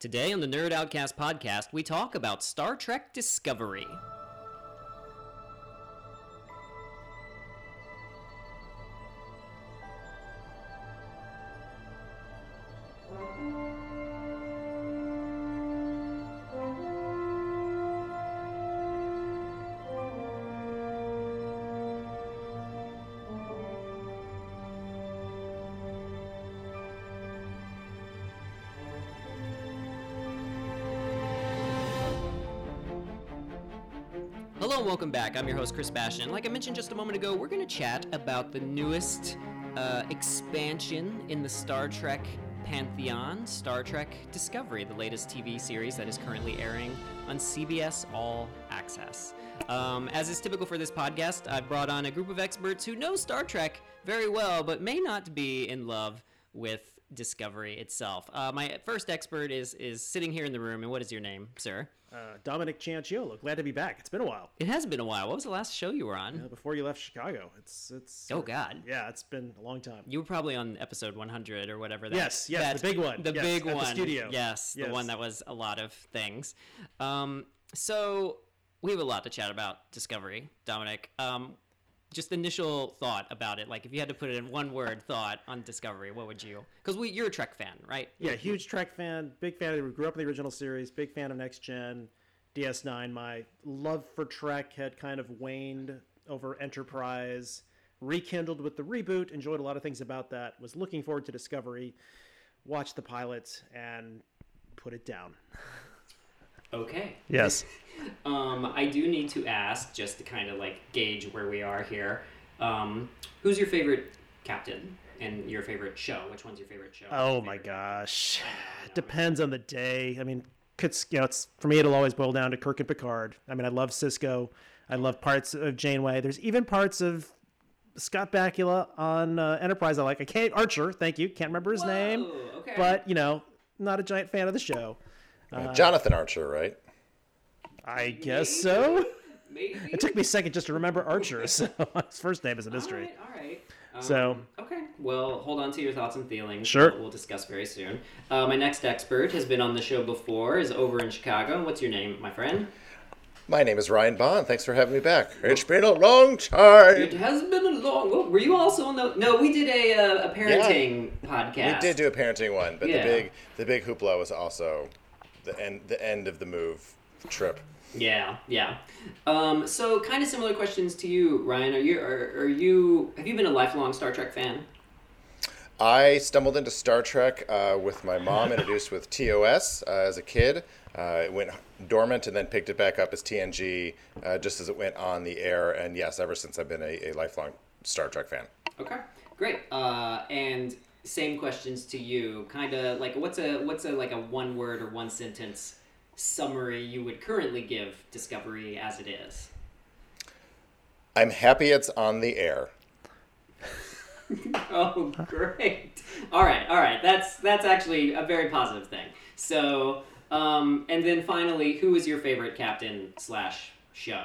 Today on the Nerd Outcast podcast, we talk about Star Trek Discovery. Welcome back. I'm your host, Chris Bashan. Like I mentioned just a moment ago, we're going to chat about the newest uh, expansion in the Star Trek pantheon, Star Trek Discovery, the latest TV series that is currently airing on CBS All Access. Um, as is typical for this podcast, I've brought on a group of experts who know Star Trek very well, but may not be in love with Discovery itself. Uh, my first expert is is sitting here in the room, and what is your name, sir? Uh, Dominic Cianciolo, glad to be back. It's been a while. It has been a while. What was the last show you were on? Uh, before you left Chicago, it's it's. Oh God. Yeah, it's been a long time. You were probably on episode 100 or whatever. That, Yes, yes, that- the big one. The Yes, big at the one. studio. Yes, yes, the one that was a lot of things. Um, so we have a lot to chat about Discovery, Dominic. Um, just initial thought about it. Like, if you had to put it in one word, thought on Discovery, what would you? Because we, you're a Trek fan, right? Yeah, huge Trek fan, big fan. of Grew up in the original series, big fan of Next Gen, DS9. My love for Trek had kind of waned over Enterprise, rekindled with the reboot. Enjoyed a lot of things about that. Was looking forward to Discovery. Watched the pilot and put it down. Okay. Yes. Um, I do need to ask, just to kind of like gauge where we are here. Um, who's your favorite captain and your favorite show? Which one's your favorite show? Oh my gosh, depends on the day. I mean, it's, you know, it's for me. It'll always boil down to Kirk and Picard. I mean, I love Sisko. I love parts of Janeway. There's even parts of Scott Bakula on uh, Enterprise. I like. I can't Archer. Thank you. Can't remember his name, okay. but you know, not a giant fan of the show. Uh, Jonathan Archer, right? I guess so. Maybe. It took me a second just to remember Archer. So his first name is a mystery. right, all right. Um, So- okay, well, hold on to your thoughts and feelings. Sure. We'll, we'll discuss very soon. Uh, my next expert has been on the show before. Is over in Chicago. What's your name, my friend? My name is Ryan Bond. Thanks for having me back. It's been a long time. It has been a long. Well, were you also on the? No, we did a uh, a parenting podcast. We did do a parenting one, but Yeah. the big the big hoopla was also the end the end of the move trip. Yeah, yeah. Um, so, kind of similar questions to you, Ryan. Are you are, are you have you been a lifelong Star Trek fan? I stumbled into Star Trek uh, with my mom, introduced with TOS uh, as a kid. Uh, it went dormant and then picked it back up as TNG uh, just as it went on the air. And yes, ever since I've been a, a lifelong Star Trek fan. Okay, great. Uh, and same questions to you. Kind of like what's a what's a like a one word or one sentence summary you would currently give Discovery as it is? I'm happy it's on the air. Oh, great! All right, all right. That's that's actually a very positive thing. So, um, and then finally, who is your favorite captain slash show?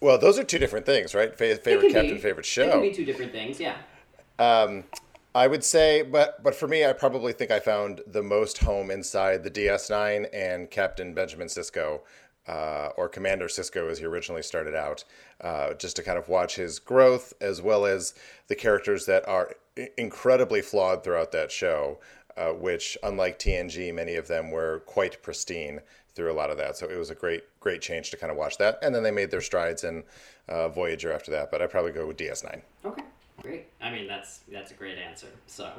Well, those are two different things, right? Favorite captain, be- favorite It show. can be two different things. Yeah. Um, I would say, but but for me, I probably think I found the most home inside the DS9 and Captain Benjamin Sisko, uh, or Commander Sisko as he originally started out, uh, just to kind of watch his growth as well as the characters that are i- incredibly flawed throughout that show. Uh, which, unlike TNG, many of them were quite pristine through a lot of that. So it was a great, great change to kind of watch that. And then they made their strides in uh, Voyager after that. But I'd probably go with DS9. Okay, great. I mean, that's that's a great answer. So,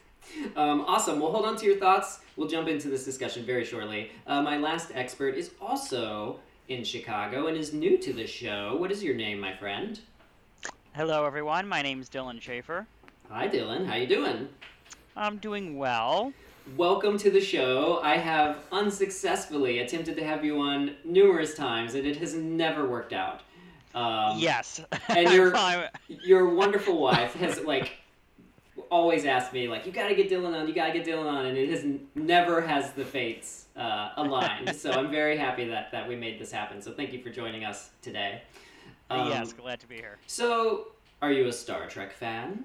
um, awesome. Well, hold on to your thoughts. We'll jump into this discussion very shortly. Uh, my last expert is also in Chicago and is new to the show. What is your name, my friend? Hello, everyone. My name's Dylan Schaefer. Hi, Dylan. How you doing? I'm doing well. Welcome to the show. I have unsuccessfully attempted to have you on numerous times, and it has never worked out. Um, yes. and you're- your wonderful wife has like always asked me like you got to get Dylan on, you got to get Dylan on, and it has never has the fates uh, aligned. so I'm very happy that that we made this happen. So thank you for joining us today. Um, yes, glad to be here. So, are you a Star Trek fan?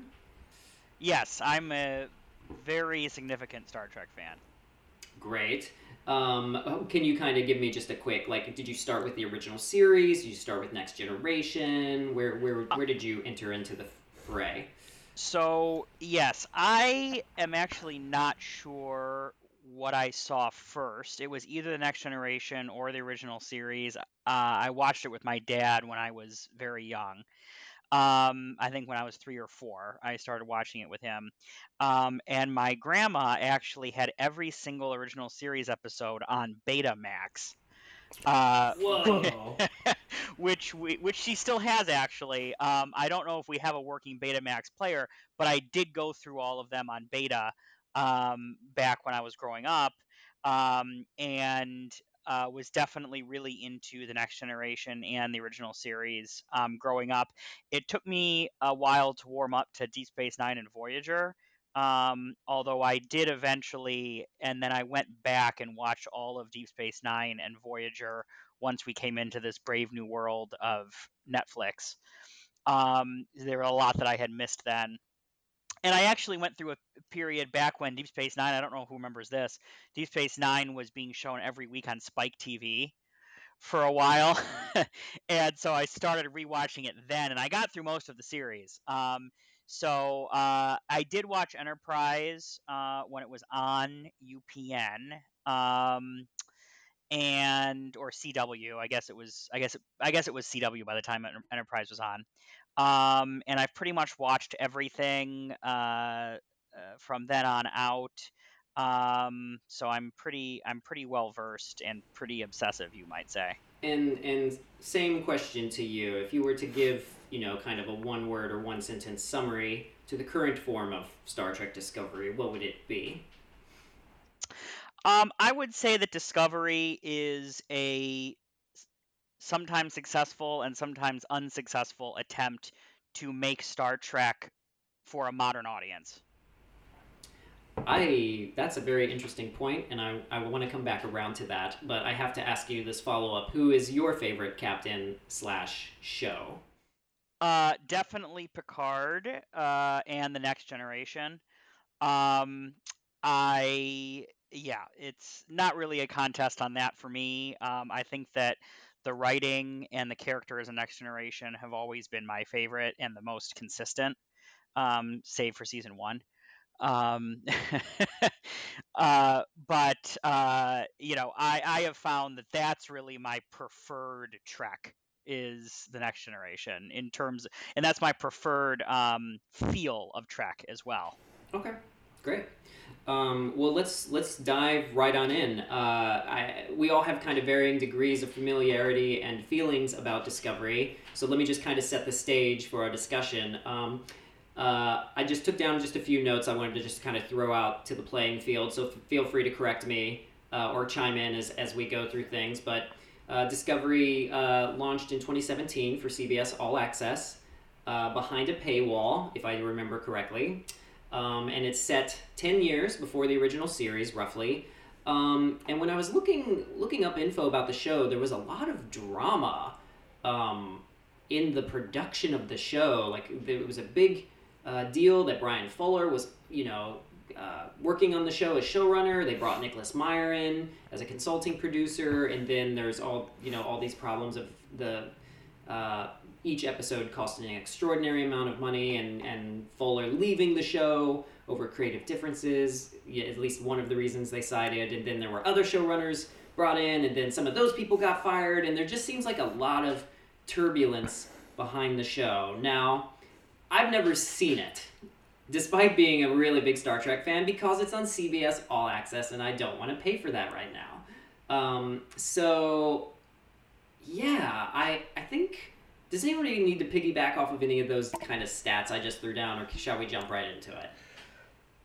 Yes, I'm a very significant Star Trek fan. Great. Um, can you kind of give me just a quick like? Did you start with the original series? Did you start with Next Generation? Where where where did you enter into the fray? So yes, I am actually not sure what I saw first. It was either the Next Generation or the original series. Uh, I watched it with my dad when I was very young. Um, I think when I was three or four, I started watching it with him. Um, and my grandma actually had every single original series episode on Betamax. Uh, Whoa. which we, which she still has actually. Um, I don't know if we have a working Betamax player, but I did go through all of them on Beta um, back when I was growing up, um, and uh, was definitely really into the next generation and the original series um, growing up. It took me a while to warm up to Deep Space Nine and Voyager. Um, although I did eventually, and then I went back and watched all of Deep Space Nine and Voyager once we came into this brave new world of Netflix. Um, there were a lot that I had missed then. And I actually went through a period back when Deep Space Nine, I don't know who remembers this, Deep Space Nine was being shown every week on Spike TV for a while. and so I started rewatching it then, and I got through most of the series. Um, so uh, I did watch Enterprise uh, when it was on UPN. Um, and or CW. I guess it was. I guess. It, I guess it was CW by the time Enterprise was on. Um, and I've pretty much watched everything uh, uh, from then on out. Um, so I'm pretty. I'm pretty well versed and pretty obsessive, you might say. And and same question to you. If you were to give, you know, kind of a one word or one sentence summary to the current form of Star Trek Discovery, what would it be? Um, I would say that Discovery is a sometimes successful and sometimes unsuccessful attempt to make Star Trek for a modern audience. I that's a very interesting point, and I, I want to come back around to that. But I have to ask you this follow up: Who is your favorite captain slash show? Uh, definitely Picard uh, and the Next Generation. Um, I yeah, it's not really a contest on that for me. Um, I think that the writing and the characters in Next Generation have always been my favorite and the most consistent, um, save for season one. Um, uh, but uh, you know, I, I have found that that's really my preferred Trek is the Next Generation in terms, and that's my preferred um, feel of Trek as well. Okay, great. Um, well, let's let's dive right on in. Uh, I, we all have kind of varying degrees of familiarity and feelings about Discovery, so let me just kind of set the stage for our discussion. Um, uh, I just took down just a few notes I wanted to just kind of throw out to the playing field, so feel free to correct me uh, or chime in as, as we go through things. But uh, Discovery uh, launched in 2017 for CBS All Access uh, behind a paywall, if I remember correctly um, and it's set 10 years before the original series, roughly. Um, and when I was looking looking up info about the show, there was a lot of drama um, in the production of the show. Like it was a big uh, deal that Bryan Fuller was, you know, uh, working on the show as showrunner. They brought Nicholas Meyer in as a consulting producer, and then there's all you know all these problems of the uh, each episode costing an extraordinary amount of money and, and Fuller leaving the show over creative differences, at least one of the reasons they cited. And then there were other showrunners brought in, and then some of those people got fired, and there just seems like a lot of turbulence behind the show. Now, I've never seen it, despite being a really big Star Trek fan, because it's on CBS All Access, and I don't want to pay for that right now. Um, so, yeah, I, I think does anybody need to piggyback off of any of those kind of stats I just threw down, or shall we jump right into it?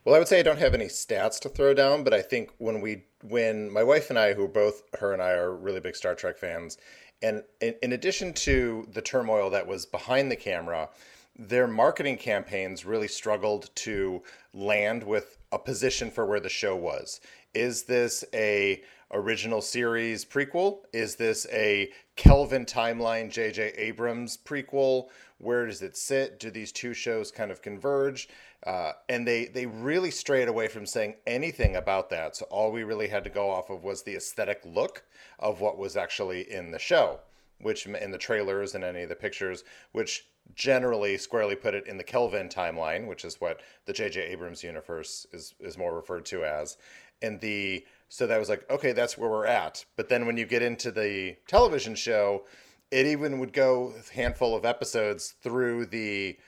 Well, I would say I don't have any stats to throw down, but I think when we, when my wife and I, who both her and I are really big Star Trek fans, and in, in addition to the turmoil that was behind the camera, their marketing campaigns really struggled to land with a position for where the show was. Is this a original series prequel? Is this a Kelvin timeline J.J. Abrams prequel? Where does it sit? Do these two shows kind of converge? Uh, and they they really strayed away from saying anything about that. So all we really had to go off of was the aesthetic look of what was actually in the show, which in the trailers and any of the pictures, which generally squarely put it in the Kelvin timeline, which is what the J.J. Abrams universe is is more referred to as. And the so that was like, okay, that's where we're at. But then when you get into the television show, it even would go a handful of episodes through the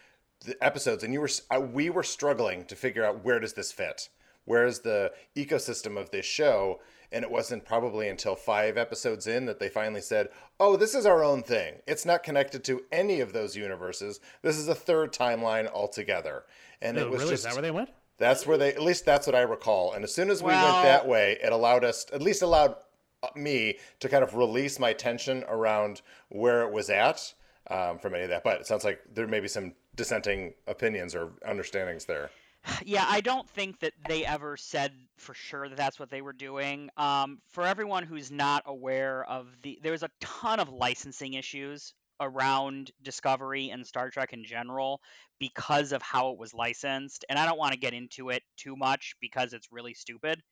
the episodes, and you were we were struggling to figure out where does this fit, where's the ecosystem of this show, and it wasn't probably until five episodes in that they finally said, "Oh, this is our own thing. It's not connected to any of those universes. This is a third timeline altogether." And No, it was really? just Is that where they went? that's where they, at least that's what I recall. And as soon as we Well- went that way, it allowed us, at least allowed uh, me to kind of release my tension around where it was at um, from any of that. But it sounds like there may be some dissenting opinions or understandings there. Yeah, I don't think that they ever said for sure that that's what they were doing. Um, for everyone who's not aware of the, there was a ton of licensing issues around Discovery and Star Trek in general because of how it was licensed, and I don't want to get into it too much because it's really stupid.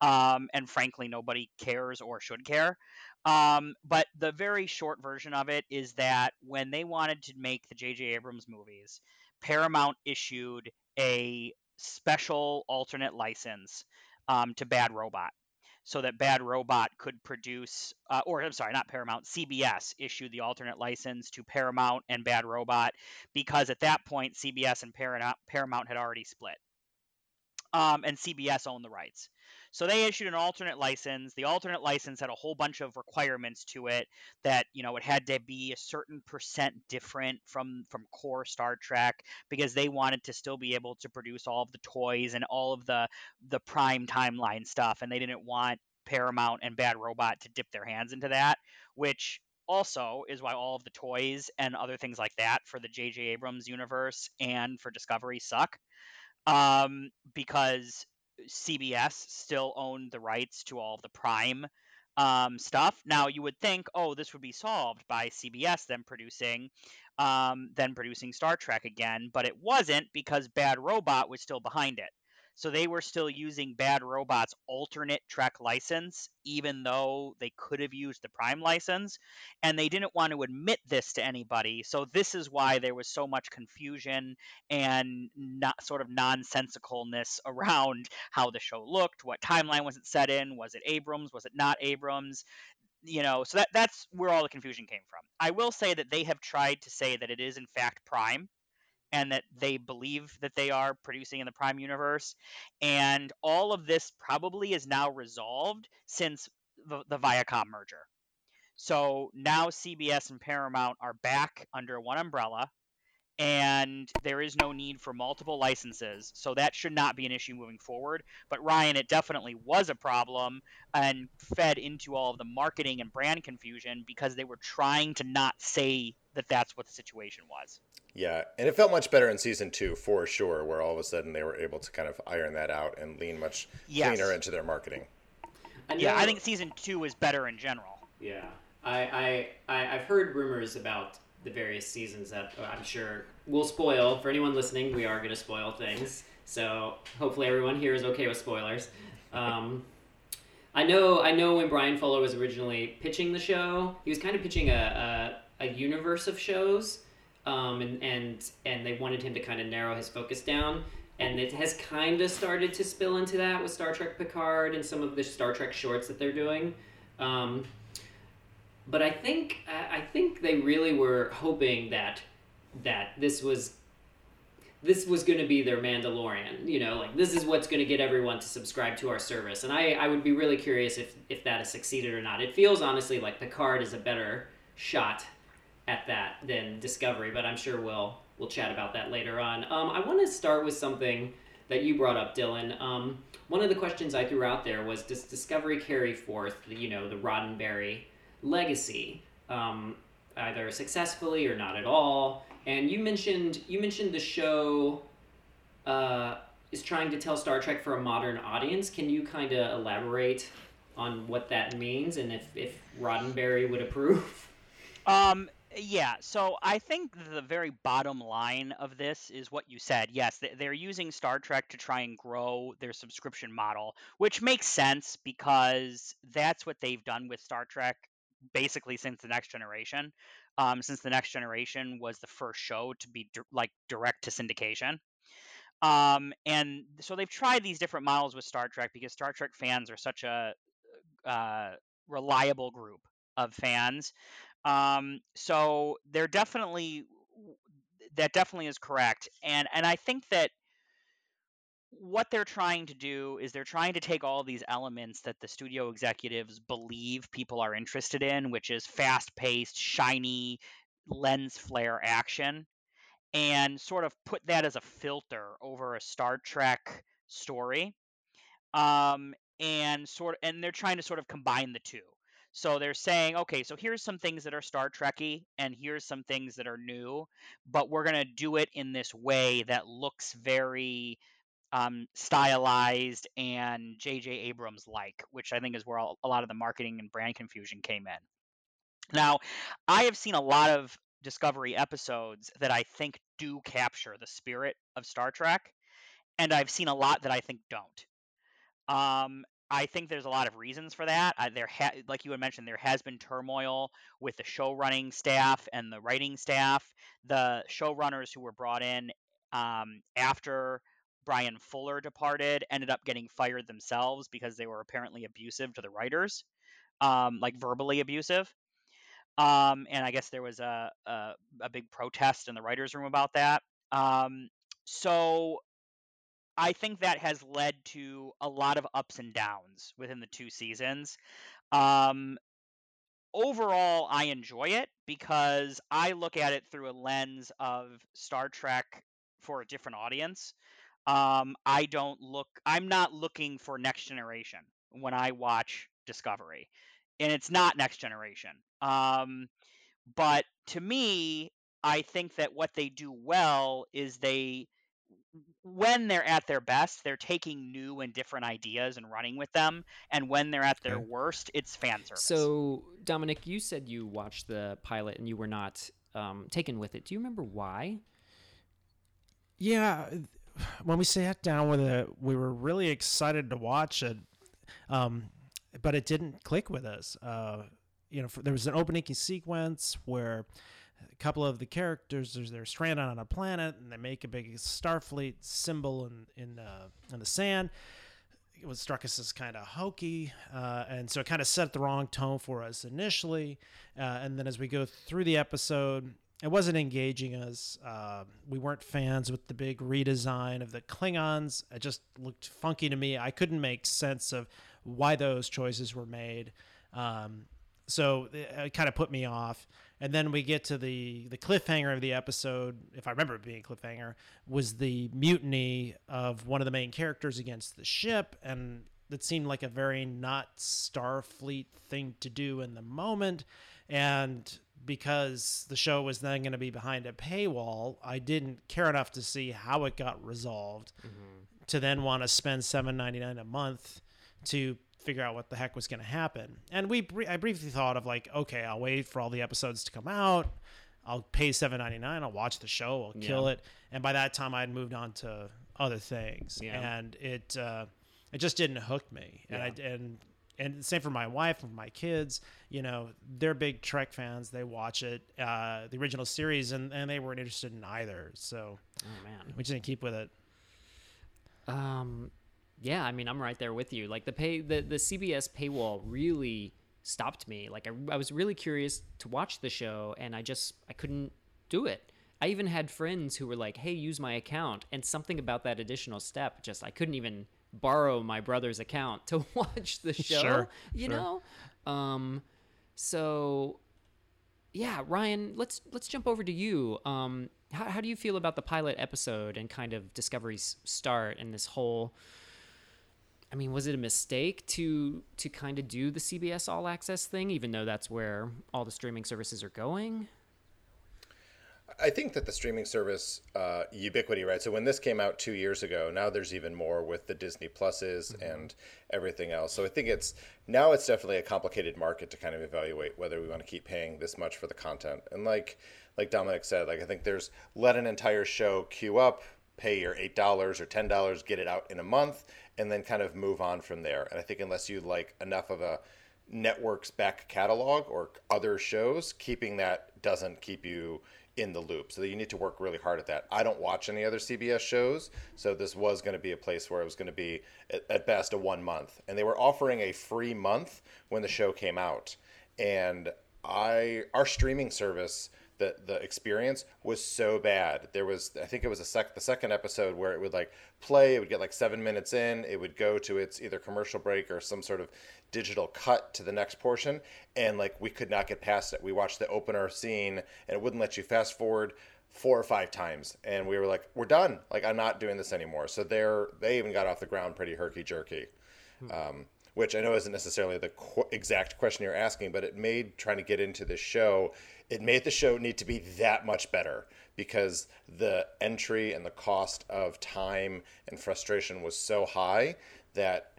Um, and frankly, nobody cares or should care. Um, but the very short version of it is that when they wanted to make the J.J. Abrams movies, Paramount issued a special alternate license um, to Bad Robot so that Bad Robot could produce, uh, or I'm sorry, not Paramount, CBS issued the alternate license to Paramount and Bad Robot because at that point CBS and Paramount, had already split. Um, and CBS owned the rights. So they issued an alternate license. The alternate license had a whole bunch of requirements to it that, you know, it had to be a certain percent different from from core Star Trek because they wanted to still be able to produce all of the toys and all of the the prime timeline stuff and they didn't want Paramount and Bad Robot to dip their hands into that, which also is why all of the toys and other things like that for the J.J. Abrams universe and for Discovery suck. Um, because CBS still owned the rights to all of the Prime um, stuff. Now you would think, oh, this would be solved by CBS then producing, um, then producing Star Trek again, but it wasn't because Bad Robot was still behind it. So they were still using Bad Robot's alternate Trek license, even though they could have used the Prime license, and they didn't want to admit this to anybody. So this is why there was so much confusion and not sort of nonsensicalness around how the show looked, what timeline was it set in, was it Abrams, was it not Abrams, you know. So that that's where all the confusion came from. I will say that they have tried to say that it is in fact Prime and that they believe that they are producing in the Prime universe. And all of this probably is now resolved since the, the Viacom merger. So now CBS and Paramount are back under one umbrella, and there is no need for multiple licenses. So that should not be an issue moving forward. But Ryan, it definitely was a problem and fed into all of the marketing and brand confusion because they were trying to not say that that's what the situation was. Yeah, and it felt much better in season two for sure, where all of a sudden they were able to kind of iron that out and lean much Yes. cleaner into their marketing. I Yeah, I think season two is better in general. Yeah, I, I, I I've heard rumors about the various seasons that uh, I'm sure will spoil for anyone listening. We are going to spoil things, so hopefully everyone here is okay with spoilers. Um, I know I know when Bryan Fuller was originally pitching the show, he was kind of pitching a a, a universe of shows, um, and and and they wanted him to kind of narrow his focus down. And it has kind of started to spill into that with Star Trek Picard and some of the Star Trek shorts that they're doing. Um, but I think I think they really were hoping that that this was this was going to be their Mandalorian. You know, like this is what's going to get everyone to subscribe to our service. And I, I would be really curious if if that has succeeded or not. It feels honestly like Picard is a better shot at that than Discovery, but I'm sure we'll we'll chat about that later on. Um, I want to start with something that you brought up, Dylan. Um, one of the questions I threw out there was does Discovery carry forth, the, you know, the Roddenberry legacy, um, either successfully or not at all? And you mentioned you mentioned the show uh, is trying to tell Star Trek for a modern audience. Can you kind of elaborate on what that means and if if Roddenberry would approve? Um, Yeah, so I think the very bottom line of this is what you said. Yes, they're using Star Trek to try and grow their subscription model, which makes sense because that's what they've done with Star Trek basically since the next generation. Um, since the next generation was the first show to be di- like direct to syndication. Um, and so they've tried these different models with Star Trek because Star Trek fans are such a uh, reliable group of fans um, so they're definitely that definitely is correct, and and I think that what they're trying to do is they're trying to take all these elements that the studio executives believe people are interested in, which is fast-paced, shiny, lens flare action, and sort of put that as a filter over a Star Trek story. Um, and sort and they're trying to sort of combine the two. So they're saying, okay, so here's some things that are Star Trekky, and here's some things that are new, but we're gonna do it in this way that looks very um, stylized and J.J. Abrams like, which I think is where a lot of the marketing and brand confusion came in. Now, I have seen a lot of Discovery episodes that I think do capture the spirit of Star Trek, and I've seen a lot that I think don't. Um, I think there's a lot of reasons for that. Uh, there, ha- like you had mentioned, there has been turmoil with the show running staff and the writing staff. The showrunners who were brought in um, after Bryan Fuller departed ended up getting fired themselves because they were apparently abusive to the writers, um, like verbally abusive. Um, and I guess there was a, a, a big protest in the writers' room about that. Um, so I think that has led to a lot of ups and downs within the two seasons. Um, overall, I enjoy it because I look at it through a lens of Star Trek for a different audience. Um, I don't look, I'm not looking for Next Generation when I watch Discovery, and it's not Next Generation. Um, but to me, I think that what they do well is they when they're at their best, they're taking new and different ideas and running with them. And when they're at their okay. worst, it's fan service. So, Dominic, you said you watched the pilot and you were not um, taken with it. Do you remember why? Yeah, when we sat down with it, we were really excited to watch it, um, but it didn't click with us. Uh, you know, for, there was an opening sequence where a couple of the characters they're stranded on a planet and they make a big Starfleet symbol in in uh, in the sand. It was struck us as kind of hokey, uh, and so it kind of set the wrong tone for us initially. Uh, and then as we go through the episode, it wasn't engaging us. Uh, we weren't fans with the big redesign of the Klingons. It just looked funky to me. I couldn't make sense of why those choices were made. Um, so it, it kind of put me off and then we get to the the cliffhanger of the episode if i remember it being a cliffhanger was the mutiny of one of the main characters against the ship and that seemed like a very not starfleet thing to do in the moment and because the show was then going to be behind a paywall i didn't care enough to see how it got resolved mm-hmm. to then want to spend 7.99 a month to figure out what the heck was going to happen. And we, I briefly thought of like, okay, I'll wait for all the episodes to come out. I'll pay seven ninety nine. I'll watch the show. I'll kill yeah. it. And by that time, I'd moved on to other things, yeah. and it uh, it just didn't hook me. And. I and and same for my wife and my kids. You know, they're big Trek fans. They watch it, uh, the original series, and and they weren't interested in either. So, oh man, we just didn't keep with it. Um, yeah, I mean, I'm right there with you. Like the pay, the the CBS paywall really stopped me. Like I, I was really curious to watch the show, and I just I couldn't do it. I even had friends who were like, "Hey, use my account," and something about that additional step just I couldn't even borrow my brother's account to watch the show. Sure, you sure. know, um, so yeah, Ryan, let's let's jump over to you. Um, how, how do you feel about the pilot episode and kind of Discovery's start and this whole I mean, was it a mistake to to kind of do the CBS All Access thing, even though that's where all the streaming services are going? I think that the streaming service uh, ubiquity, right? So when this came out two years ago, now there's even more with the Disney Pluses mm-hmm. and everything else. So I think it's now it's definitely a complicated market to kind of evaluate whether we want to keep paying this much for the content. And like like Dominic said, like I think there's let an entire show queue up, pay your eight dollars or ten dollars, get it out in a month, and then kind of move on from there. And I think unless you like enough of a network's back catalog or other shows, keeping that doesn't keep you in the loop. So you need to work really hard at that. I don't watch any other CBS shows, so this was going to be a place where it was going to be at, best a one month, and they were offering a free month when the show came out, and I our streaming service the the experience was so bad. There was I think it was a sec the second episode where it would like play, it would get like seven minutes in, it would go to its either commercial break or some sort of digital cut to the next portion, and like we could not get past it. We watched the opener scene and it wouldn't let you fast forward four or five times and we were like we're done like i'm not doing this anymore so they're they even got off the ground pretty herky jerky hmm. um, which i know isn't necessarily the qu- exact question you're asking but it made trying to get into this show it made the show need to be that much better because the entry and the cost of time and frustration was so high that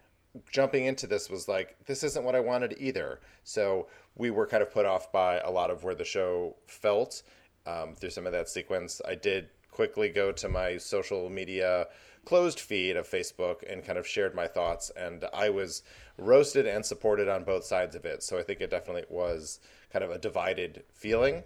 jumping into this was like this isn't what I wanted either. So we were kind of put off by a lot of where the show felt um, through some of that sequence. I did quickly go to my social media closed feed of Facebook and kind of shared my thoughts, and I was roasted and supported on both sides of it. So I think it definitely was kind of a divided feeling.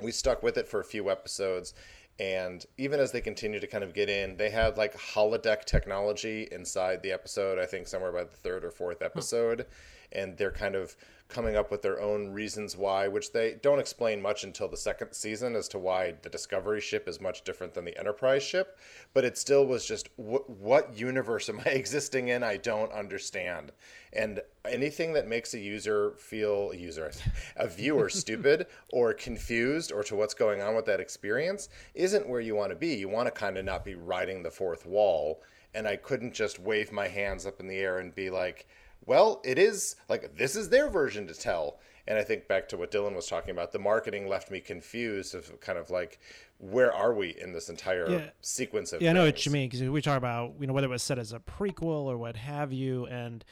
We stuck with it for a few episodes, and even as they continue to kind of get in, they had like holodeck technology inside the episode. I think somewhere by the third or fourth episode, and they're kind of coming up with their own reasons why, which they don't explain much until the second season as to why the Discovery ship is much different than the Enterprise ship. But it still was just what, what universe am I existing in? I don't understand. And anything that makes a user feel a user, a viewer stupid or confused or to what's going on with that experience isn't where you want to be. You want to kind of not be riding the fourth wall. And I couldn't just wave my hands up in the air and be like, well, it is like this is their version to tell. And I think back to what Dylan was talking about, the marketing left me confused of kind of like, where are we in this entire yeah. sequence of? Yeah, things? I know what you mean because we talk about you know whether it was set as a prequel or what have you, and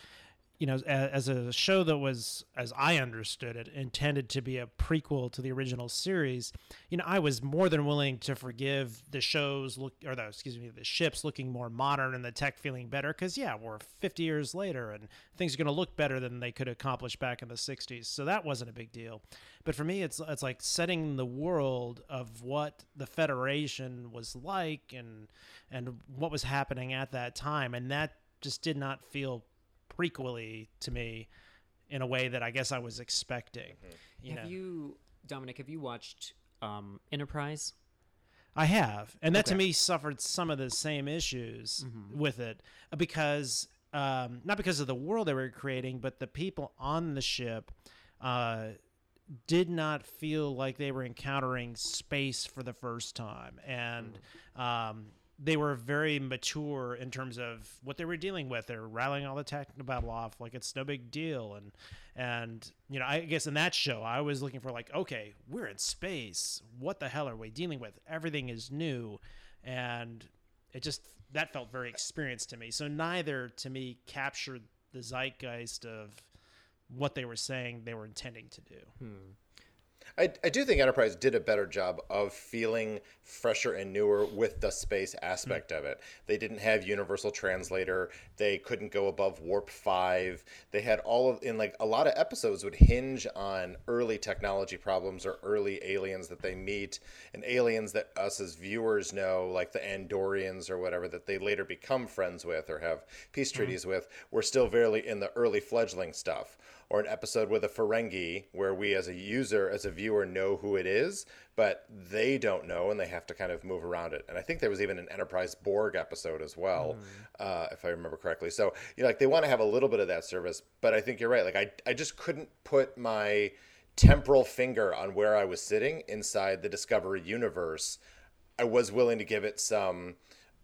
you know, as, a show that was, as I understood it, intended to be a prequel to the original series, you know, I was more than willing to forgive the shows look, or the excuse me, the ships looking more modern and the tech feeling better, because yeah, we're 50 years later and things are going to look better than they could accomplish back in the 60s, so that wasn't a big deal. But for me, it's it's like setting the world of what the Federation was like and and what was happening at that time, and that just did not feel prequely to me in a way that I guess I was expecting. Mm-hmm. You have know? you, Dominic? Have you watched um, Enterprise? I have, and that okay. to me suffered some of the same issues mm-hmm. with it because um, not because of the world they were creating, but the people on the ship uh, did not feel like they were encountering space for the first time, and mm-hmm. um, they were very mature in terms of what they were dealing with. They're rattling all the technobabble off like it's no big deal. And and you know, I guess in that show, I was looking for like, okay, we're in space. What the hell are we dealing with? Everything is new, and it just that felt very experienced to me. So neither to me captured the zeitgeist of what they were saying they were intending to do. Hmm. I, I do think Enterprise did a better job of feeling fresher and newer with the space aspect mm-hmm. of it. They didn't have Universal Translator. They couldn't go above Warp 5. They had all of, in like a lot of episodes would hinge on early technology problems or early aliens that they meet and aliens that us as viewers know, like the Andorians or whatever, that they later become friends with or have peace mm-hmm. treaties with, were still very in the early fledgling stuff or an episode with a Ferengi where we as a user, as a viewer, know who it is, but they don't know and they have to kind of move around it. And I think there was even an Enterprise Borg episode as well, mm. uh, if I remember correctly. So, you know, like they want to have a little bit of that service, but I think you're right. Like I, I just couldn't put my temporal finger on where I was sitting inside the Discovery universe. I was willing to give it some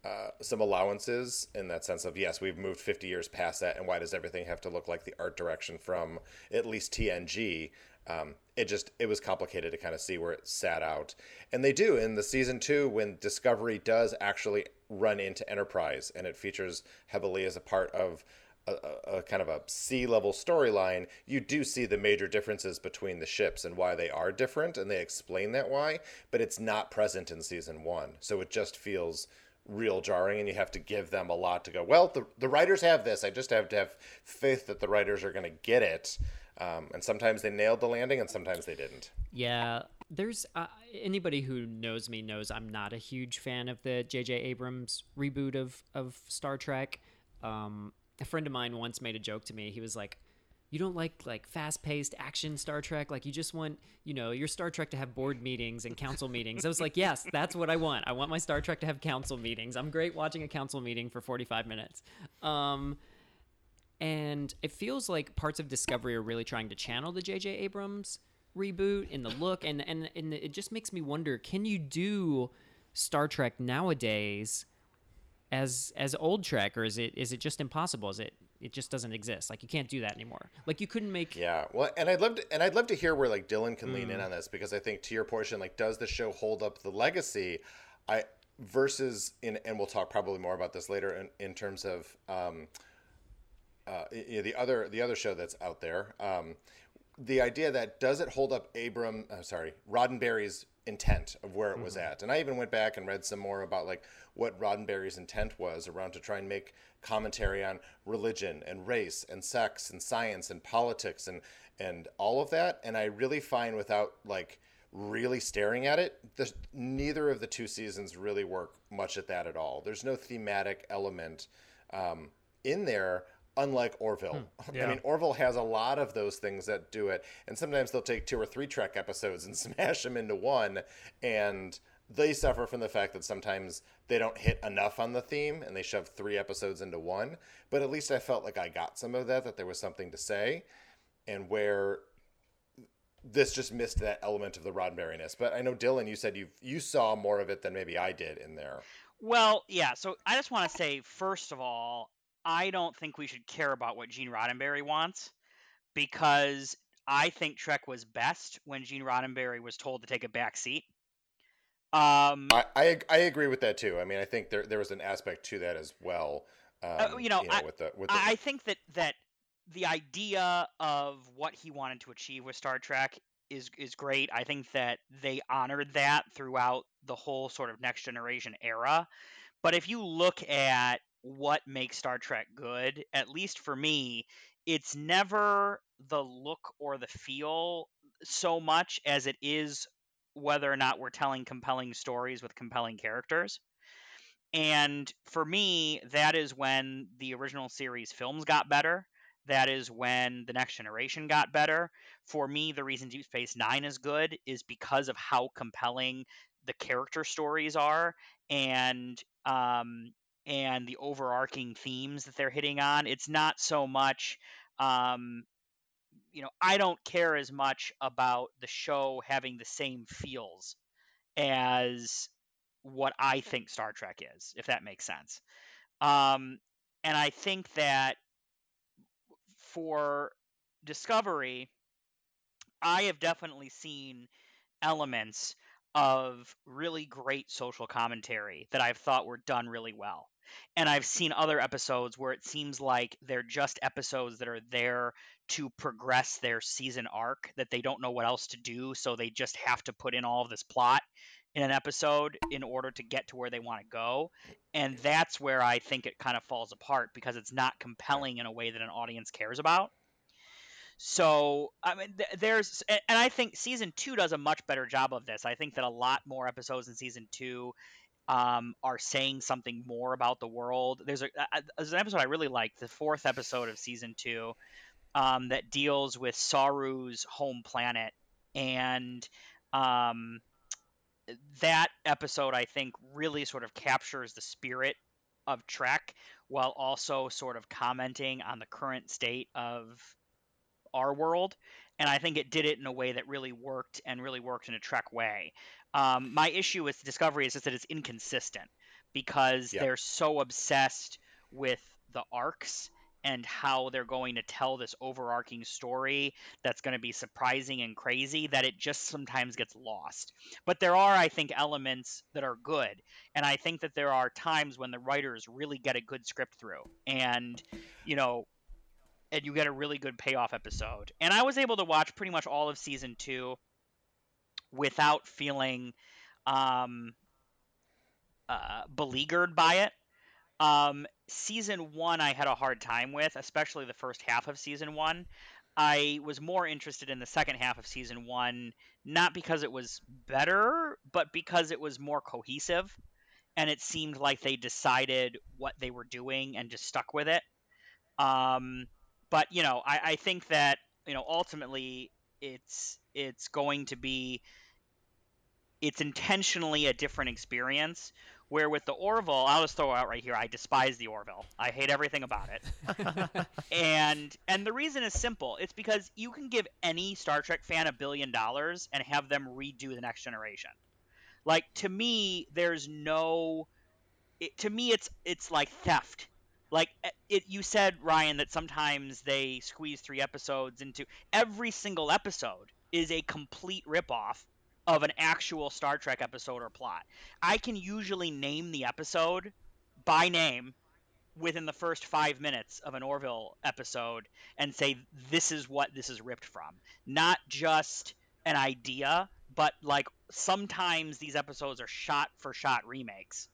uh, some allowances in that sense of yes, we've moved 50 years past that, and why does everything have to look like the art direction from at least TNG? Um, it just it was complicated to kind of see where it sat out, and they do in the season two when Discovery does actually run into Enterprise, and it features heavily as a part of a, a, kind of a sea level storyline, you do see the major differences between the ships and why they are different, and they explain that why, but it's not present in season one. So it just feels real jarring, and you have to give them a lot to go, well, the, the writers have this. I just have to have faith that the writers are going to get it. Um, and sometimes they nailed the landing, and sometimes they didn't. Yeah, there's uh, anybody who knows me knows I'm not a huge fan of the J.J. Abrams reboot of of Star Trek. Um, a friend of mine once made a joke to me. He was like, "You don't like like fast-paced action Star Trek? Like you just want, you know, your Star Trek to have board meetings and council meetings." I was like, "Yes, that's what I want. I want my Star Trek to have council meetings. I'm great watching a council meeting for 45 minutes." Um and it feels like parts of Discovery are really trying to channel the J.J. Abrams reboot in the look and and and it just makes me wonder, can you do Star Trek nowadays as as old Trek, or is it is it just impossible? Is it it just doesn't exist? Like you can't do that anymore. Like you couldn't make. Yeah, well, and I'd love to, and I'd love to hear where like Dylan can mm. lean in mm. on this because I think to your portion, like, does the show hold up the legacy? I versus in, and we'll talk probably more about this later in, in terms of um, uh, the other the other show that's out there. Um, the idea that does it hold up Abram? Uh, sorry, Roddenberry's intent of where it was mm-hmm. at. And I even went back and read some more about like what Roddenberry's intent was around to try and make commentary on religion and race and sex and science and politics and and all of that. And I really find without like really staring at it, the, neither of the two seasons really work much at that at all. There's no thematic element um, in there unlike Orville. Hmm, yeah. I mean, Orville has a lot of those things that do it, and sometimes they'll take two or three Trek episodes and smash them into one, and they suffer from the fact that sometimes they don't hit enough on the theme and they shove three episodes into one. But at least I felt like I got some of that, that there was something to say, and where this just missed that element of the Roddenberryness. But I know Dylan, you said you you saw more of it than maybe I did in there. Well, yeah. So I just want to say, first of all, I don't think we should care about what Gene Roddenberry wants because I think Trek was best when Gene Roddenberry was told to take a back seat. Um, I, I, I agree with that too. I mean, I think there there was an aspect to that as well. Uh, um, uh, you know, you know I, with the, with the... I think that that the idea of what he wanted to achieve with Star Trek is is great. I think that they honored that throughout the whole sort of next generation era. But if you look at what makes Star Trek good, at least for me, it's never the look or the feel so much as it is whether or not we're telling compelling stories with compelling characters. And for me, that is when the original series films got better. That is when the next generation got better. For me, the reason Deep Space Nine is good is because of how compelling the character stories are and um, and the overarching themes that they're hitting on. It's not so much, um, you know, I don't care as much about the show having the same feels as what I think Star Trek is, if that makes sense. Um, and I think that for Discovery, I have definitely seen elements of really great social commentary that I've thought were done really well. And I've seen other episodes where it seems like they're just episodes that are there to progress their season arc, that they don't know what else to do, so they just have to put in all of this plot in an episode in order to get to where they want to go. And that's where I think it kind of falls apart because it's not compelling in a way that an audience cares about. So I mean, there's, and I think season two does a much better job of this. I think that a lot more episodes in season two um, are saying something more about the world. There's a, a there's an episode I really like, the fourth episode of season two, um, that deals with Saru's home planet, and um, that episode I think really sort of captures the spirit of Trek while also sort of commenting on the current state of our world, and I think it did it in a way that really worked and really worked in a Trek way. Um, my issue with Discovery is just that it's inconsistent because they're so obsessed with the arcs and how they're going to tell this overarching story that's going to be surprising and crazy that it just sometimes gets lost. But there are, I think, elements that are good. And I think that there are times when the writers really get a good script through. And, you know, and you get a really good payoff episode. And I was able to watch pretty much all of season two without feeling um, uh, beleaguered by it. Um, season one, I had a hard time with, especially the first half of season one. I was more interested in the second half of season one, not because it was better, but because it was more cohesive. And it seemed like they decided what they were doing and just stuck with it. Um, but you know, I, I think that you know ultimately it's it's going to be it's intentionally a different experience where with the Orville, I'll just throw out right here, I despise the Orville. I hate everything about it. and and the reason is simple. It's because you can give any Star Trek fan a billion dollars and have them redo the next generation. Like to me, there's no it, to me it's it's like theft. Like eh, it you said Ryan that sometimes they squeeze 3 episodes into every single episode is a complete ripoff of an actual Star Trek episode or plot. I can usually name the episode by name within the first five minutes of an Orville episode and say this is what this is ripped from. Not just an idea, but like sometimes these episodes are shot for shot remakes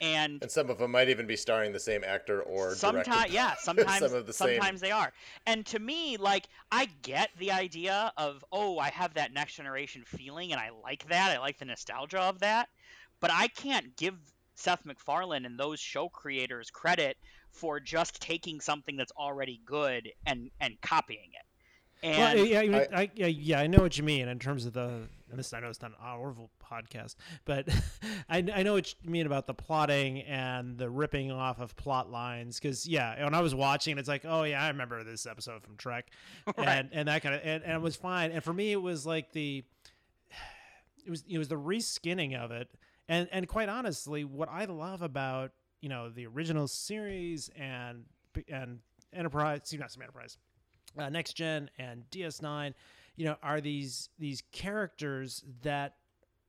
and and some of them might even be starring the same actor or sometimes yeah sometimes some of the sometimes same. they are and to me like i get the idea of oh i have that next generation feeling and i like that i like the nostalgia of that but i can't give seth macfarlane and those show creators credit for just taking something that's already good and and copying it and well, yeah, I, I, yeah, yeah, I know what you mean in terms of the. And this I know it's not an Orville podcast, but I, I know what you mean about the plotting and the ripping off of plot lines. Because yeah, when I was watching, it's like, oh yeah, I remember this episode from Trek, right. and and that kind of and, and it was fine. And for me, it was like the, it was it was the reskinning of it, and and quite honestly, what I love about you know the original series and and Enterprise, see not some Enterprise uh, next gen and DS9, you know, are these these characters that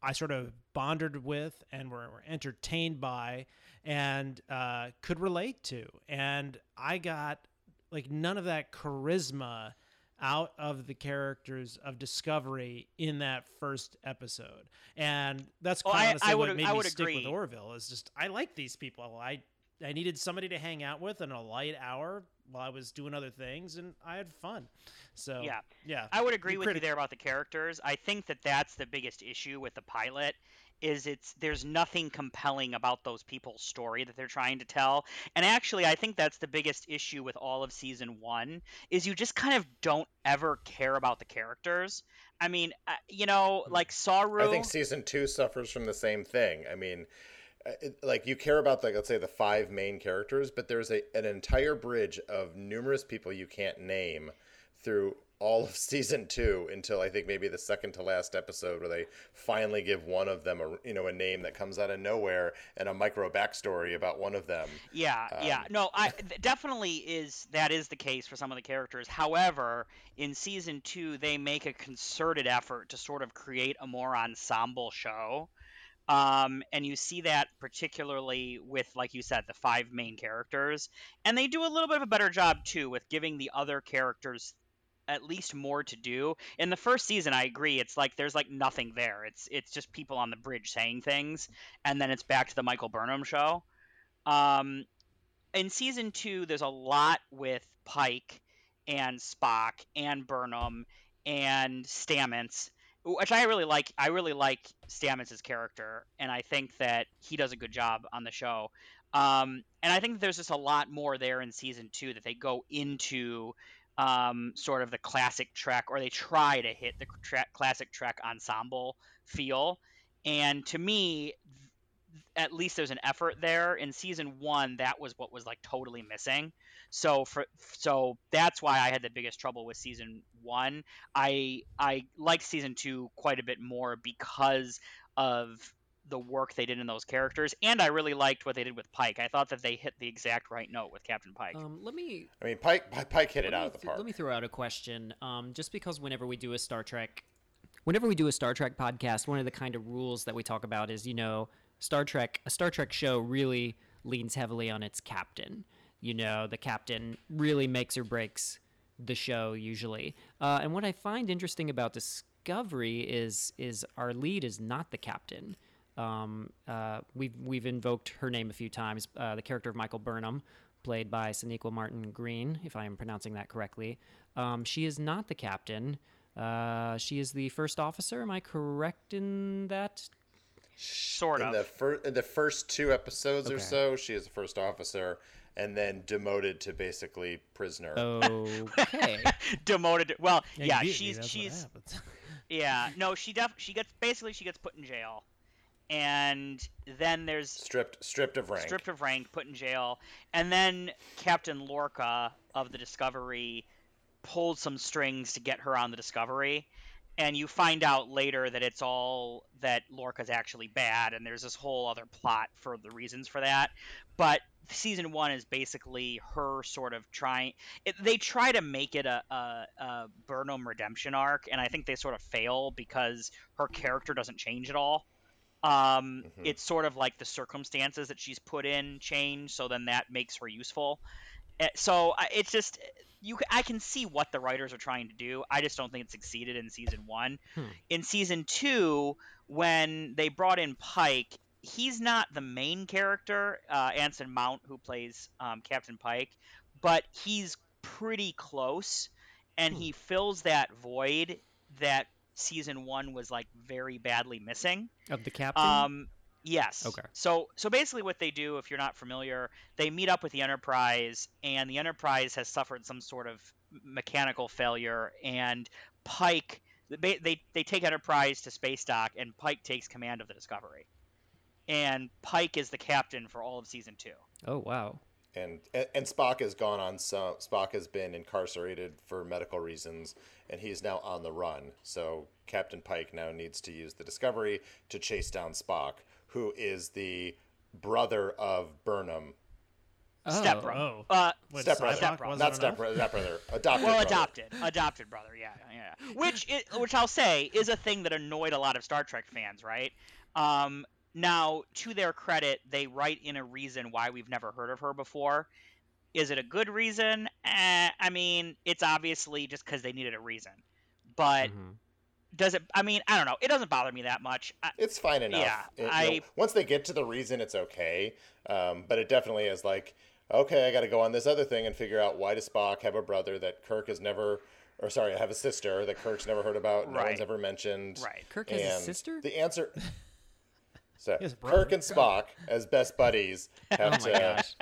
I sort of bonded with and were, were entertained by and uh, could relate to, and I got like none of that charisma out of the characters of Discovery in that first episode, and that's kind oh, honestly I, I what made me stick agree. with Orville. Is just I like these people. I I needed somebody to hang out with in a light hour while I was doing other things, and I had fun. So yeah, yeah, I would agree with you there about the characters. I think that that's the biggest issue with the pilot is it's there's nothing compelling about those people's story that they're trying to tell and actually i think that's the biggest issue with all of season one is you just kind of don't ever care about the characters i mean uh, you know hmm. like saru i think season two suffers from the same thing i mean like you care about like let's say the five main characters but there's a an entire bridge of numerous people you can't name through all of season two until I think maybe the second to last episode where they finally give one of them a you know a name that comes out of nowhere and a micro backstory about one of them. Yeah, um, yeah, no, I definitely is that is the case for some of the characters. However, in season two, they make a concerted effort to sort of create a more ensemble show. Um, and you see that particularly with, like you said, the five main characters. And they do a little bit of a better job, too, with giving the other characters at least more to do. In the first season, I agree. It's like there's like nothing there. It's it's just people on the bridge saying things, and then it's back to the Michael Burnham show. Um, in season two, there's a lot with Pike and Spock and Burnham and Stamets which I really like. I really like Stamets' character, and I think that he does a good job on the show. Um, and I think there's just a lot more there in season two that they go into um, sort of the classic Trek, or they try to hit the tra- classic Trek ensemble feel. And to me, at least there's an effort there. In season one, that was what was like totally missing. So for so that's why I had the biggest trouble with season one. I I like season two quite a bit more because of the work they did in those characters, and I really liked what they did with Pike. I thought that they hit the exact right note with Captain Pike. Um, let me I mean, Pike Pike- Pike hit it out me of the park. Let me throw out a question. Um, just because whenever we do a Star Trek, whenever we do a Star Trek podcast, one of the kind of rules that we talk about is, you know, Star Trek, a Star Trek show really leans heavily on its captain. You know, the captain really makes or breaks the show usually. Uh, and what I find interesting about Discovery is is our lead is not the captain. Um, uh, we've we've invoked her name a few times. Uh, the character of Michael Burnham, played by Sonequa Martin Green, if I am pronouncing that correctly. Um, she is not the captain. Uh, she is the first officer. Am I correct in that? Sort in of. the first in the first two episodes or so, she is the first officer, and then demoted to basically prisoner. Okay. Demoted. Well, Yeah, yeah, you beat me, she's she's yeah. No, she def she gets basically she gets put in jail, and then there's stripped stripped of rank. stripped of rank, put in jail, and then Captain Lorca of the Discovery pulled some strings to get her on the Discovery, and you find out later that it's all that Lorca's actually bad, and there's this whole other plot for the reasons for that. But season one is basically her sort of trying. It, they try to make it a, a, a Burnham redemption arc, and I think they sort of fail because her character doesn't change at all. Um, Mhm. It's sort of like the circumstances that she's put in change, so then that makes her useful. Eh, So it's just you. I can see what the writers are trying to do. I just don't think it succeeded in season one. Hmm. In season two, when they brought in Pike, he's not the main character, uh, Anson Mount, who plays um, Captain Pike, but he's pretty close, and Hmm. he fills that void that season one was like very badly missing. of the captain. Um, yes. Okay. So, so basically, what they do, if you're not familiar, they meet up with the Enterprise, and the Enterprise has suffered some sort of mechanical failure, and Pike, they they, they take Enterprise to space dock, and Pike takes command of the Discovery, and Pike is the captain for all of season two. oh wow. and and Spock has gone on some Spock has been incarcerated for medical reasons and he's now on the run. So Captain Pike now needs to use the Discovery to chase down Spock, who is the brother of Burnham. Oh. Step brother. Oh. Uh, What, Stepbrother. Sybok Stepbrother. wasn't step brother, step brother, adopted. well, brother. adopted, adopted brother, yeah, yeah. Which, it, which I'll say is a thing that annoyed a lot of Star Trek fans, right? Um, now, to their credit, they write in a reason why we've never heard of her before. Is it a good reason? Eh, I mean, it's obviously just because they needed a reason. But Mhm. Does it? I mean, I don't know. It doesn't bother me that much. I, It's fine enough. Yeah, It- you know, I- once they get to the reason, it's okay. Um, but it definitely is like, okay, I got to go on this other thing and figure out why does Spock have a brother that Kirk has never, or sorry, I have a sister that Kirk's never heard about, no one's ever mentioned. right. Kirk has a sister. The answer. So has a brother. Kirk and Spock as best buddies have Oh to. gosh.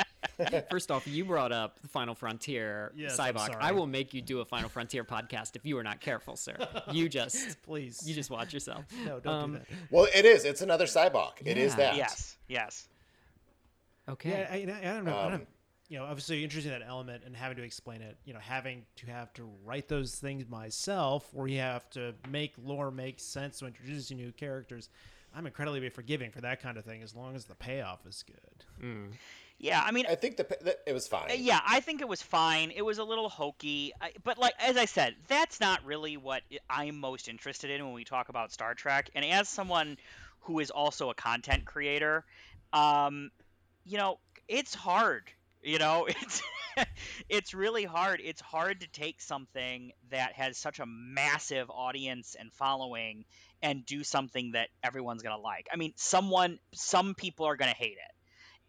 First off, you brought up the Final Frontier, Yes, I'm Sybok. I will make you do a Final Frontier podcast if you are not careful, sir. You just Please. you just watch yourself. no, don't Um, do that. Well, it is. It's another Sybok. It is that. Yes. Yes. Okay. Yeah, I, I don't know. I Um, don't, you know, obviously introducing that element and having to explain it. You know, having to have to write those things myself, or you have to make lore make sense when introducing new characters. I'm incredibly forgiving for that kind of thing, as long as the payoff is good. Mm. Yeah. I mean, I think the, it was fine. Yeah, I think it was fine. It was a little hokey, I- but like as I said, that's not really what I'm most interested in when we talk about Star Trek. And as someone who is also a content creator, um, you know, it's hard. You know, it's it's really hard. It's hard to take something that has such a massive audience and following and do something that everyone's gonna like. I mean, someone, some people are gonna hate it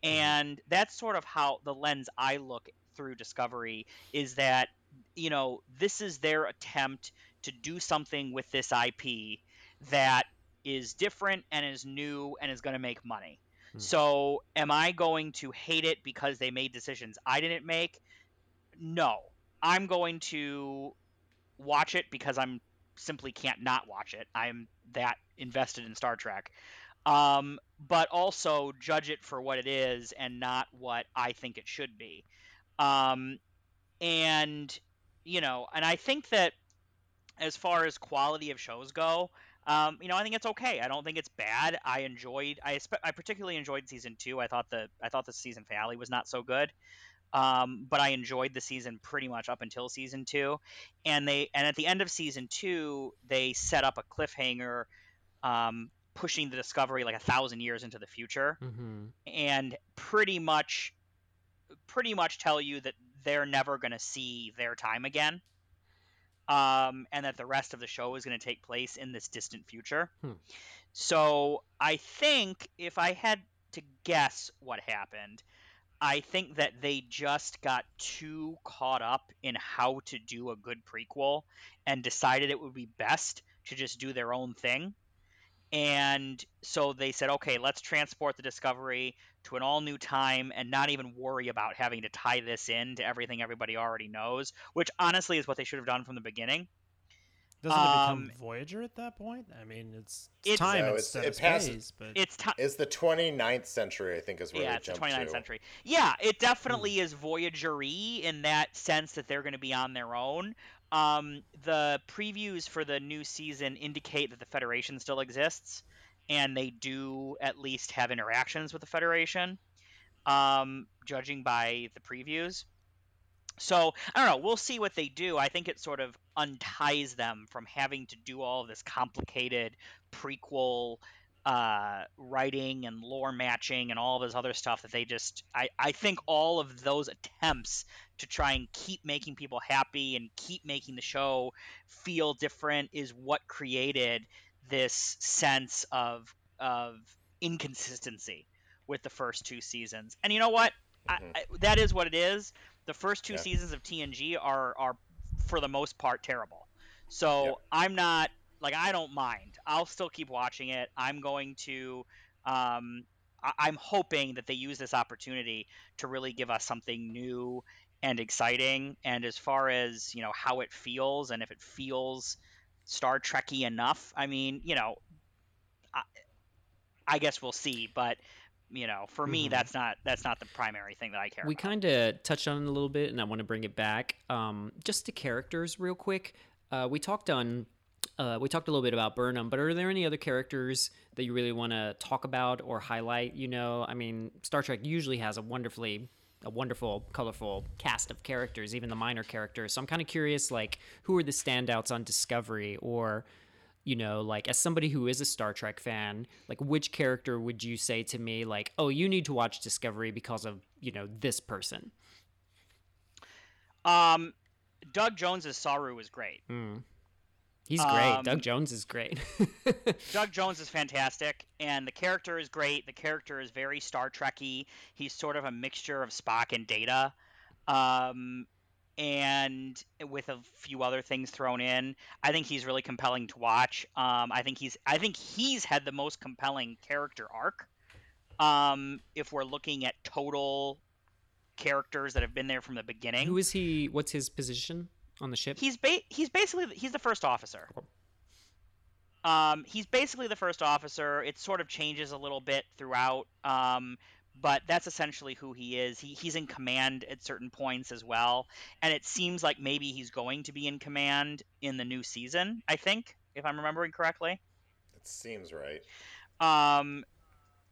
and that's sort of how the lens I look through Discovery is that you know this is their attempt to do something with this IP that is different and is new and is going to make money. Hmm. So, am I going to hate it because they made decisions I didn't make? No. I'm going to watch it because I'm simply can't not watch it. I'm that invested in Star Trek um, but also judge it for what it is and not what I think it should be. Um, and you know, and I think that as far as quality of shows go, Um, you know, I think it's okay. I don't think it's bad. I enjoyed. I I particularly enjoyed season two. I thought the I thought the season finale was not so good. Um, but I enjoyed the season pretty much up until season two, and they and at the end of season two they set up a cliffhanger, um, pushing the Discovery like a thousand years into the future, Mm-hmm. and pretty much, pretty much tell you that they're never going to see their time again, um, and that the rest of the show is going to take place in this distant future. Hmm. So I think if I had to guess what happened, I think that they just got too caught up in how to do a good prequel and decided it would be best to just do their own thing. And so they said, okay, let's transport the Discovery to an all new time and not even worry about having to tie this in to everything everybody already knows, which honestly is what they should have done from the beginning. Doesn't it become Um, Voyager at that point? I mean, it's, It's- it's time No, it's- it passes- space, but It's time. Is the 29th century, I think, is where yeah, they it's the jump 29th to. century. Yeah, it definitely is Voyager-y in that sense that they're going to be on their own. Um, the previews for the new season indicate that the Federation still exists, and they do at least have interactions with the Federation, um, judging by the previews. So I don't know. We'll see what they do. I think it sort of unties them from having to do all this complicated prequel uh, writing and lore matching and all this other stuff that they just. I, I think all of those attempts to try and keep making people happy and keep making the show feel different is what created this sense of of inconsistency with the first two seasons. And you know what? I, Mhm. I, that is what it is. The first two Yeah. seasons of TNG are are for the most part terrible. So. I'm not like I don't mind. I'll still keep watching it. I'm going to. Um, I, I'm hoping that they use this opportunity to really give us something new and exciting. And as far as you know how it feels and if it feels Star Trekky enough, I mean, you know, I, I guess we'll see. But you know, for me, Mhm. that's not that's not the primary thing that I care We kind of touched on it a little bit, and I want to bring it back. Um, just to characters, real quick. Uh, we talked on. Uh, we talked a little bit about Burnham, but are there any other characters that you really want to talk about or highlight? You know, I mean, Star Trek usually has a wonderfully, a wonderful, colorful cast of characters, even the minor characters. So I'm kind of curious, like, who are the standouts on Discovery, or, you know, like as somebody who is a Star Trek fan, like, which character would you say to me, like, oh, you need to watch Discovery because of, you know, this person? Um, Doug Jones's Saru was great. Mm. He's great. Um, Doug Jones is great. Doug Jones is fantastic, and the character is great. The character is very Star Trekky. He's sort of a mixture of Spock and Data, um, and with a few other things thrown in. I think he's really compelling to watch. Um, I think he's I think he's had the most compelling character arc. Um, if we're looking at total characters that have been there from the beginning, Who is he? What's his position on the ship? he's ba- he's basically he's the first officer. Um, he's basically the first officer. It sort of changes a little bit throughout, um, but that's essentially who he is. He, he's in command at certain points as well, and it seems like maybe he's going to be in command in the new season. I think, if I'm remembering correctly. It seems right. Um,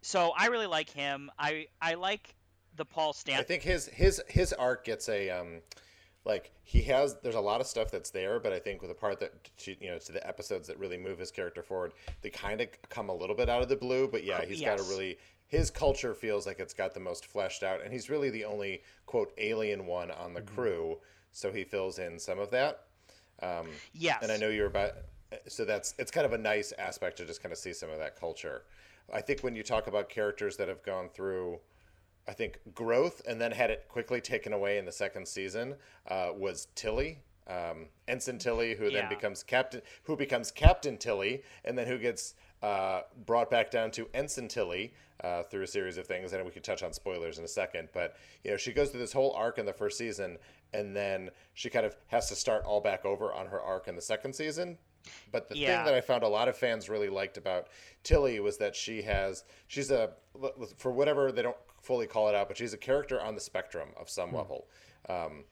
so I really like him. I I like the Paul Stan. I think his his his arc gets a um, like he has. There's a lot of stuff that's there, but I think with the part that to, you know to the episodes that really move his character forward, they kind of come a little bit out of the blue. But yeah, he's got a really his culture feels like it's got the most fleshed out, and he's really the only quote alien one on the crew, so he fills in some of that. Um, yes. and I know you're about so that's it's kind of a nice aspect to just kind of see some of that culture. I think when you talk about characters that have gone through, I think growth and then had it quickly taken away in the second season uh, was Tilly, um, Ensign Tilly, who then becomes captain, who becomes Captain Tilly, and then who gets uh, brought back down to Ensign Tilly uh, through a series of things. And we could touch on spoilers in a second, but you know she goes through this whole arc in the first season, and then she kind of has to start all back over on her arc in the second season. But the Yeah. thing that I found a lot of fans really liked about Tilly was that she has she's a for whatever they don't fully call it out, but she's a character on the spectrum of some level. Um,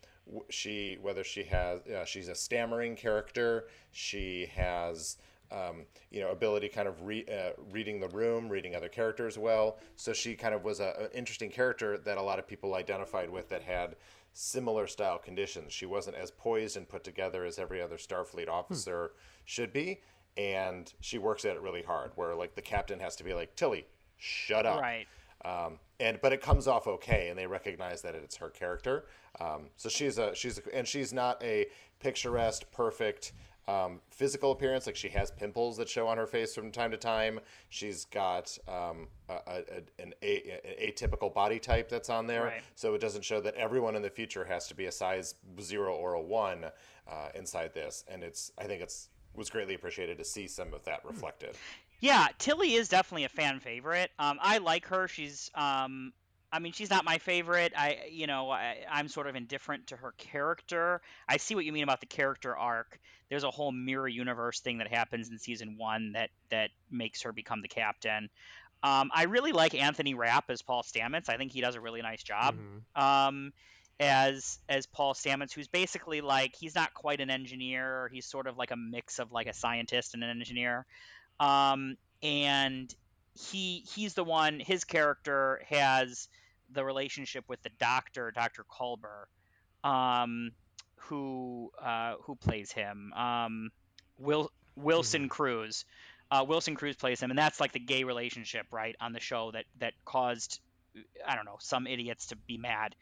she whether she has uh, she's a stammering character, she has um, you know ability kind of re- uh, reading the room, reading other characters well. So she kind of was a, an interesting character that a lot of people identified with that had similar style conditions. She wasn't as poised and put together as every other Starfleet officer hmm. should be, and she works at it really hard. Where like the captain has to be like Tilly, shut up. Right. Um, and but it comes off okay, and they recognize that it's her character. Um, so she's a she's a, and she's not a picturesque, perfect um, physical appearance. Like she has pimples that show on her face from time to time. She's got um, a, a, an, a, an, atypical body type that's on there, right. so it doesn't show that everyone in the future has to be a size zero or a one uh, inside this. And it's I think it's was greatly appreciated to see some of that reflected. Yeah, Tilly is definitely a fan favorite. Um, I like her. She's, um, I mean, she's not my favorite. I, you know, I, I'm sort of indifferent to her character. I see what you mean about the character arc. There's a whole mirror universe thing that happens in season one that that makes her become the captain. Um, I really like Anthony Rapp as Paul Stamets. I think he does a really nice job. Mm-hmm. Um, as as Paul Stamets, who's basically like he's not quite an engineer. He's sort of like a mix of like a scientist and an engineer. Um, and he he's the one. His character has the relationship with the doctor, Doctor Culber, um, who uh, who plays him. Um, Will Wilson mm-hmm. Cruz. Uh, Wilson Cruz plays him, and that's like the gay relationship, right, on the show that that caused I don't know some idiots to be mad.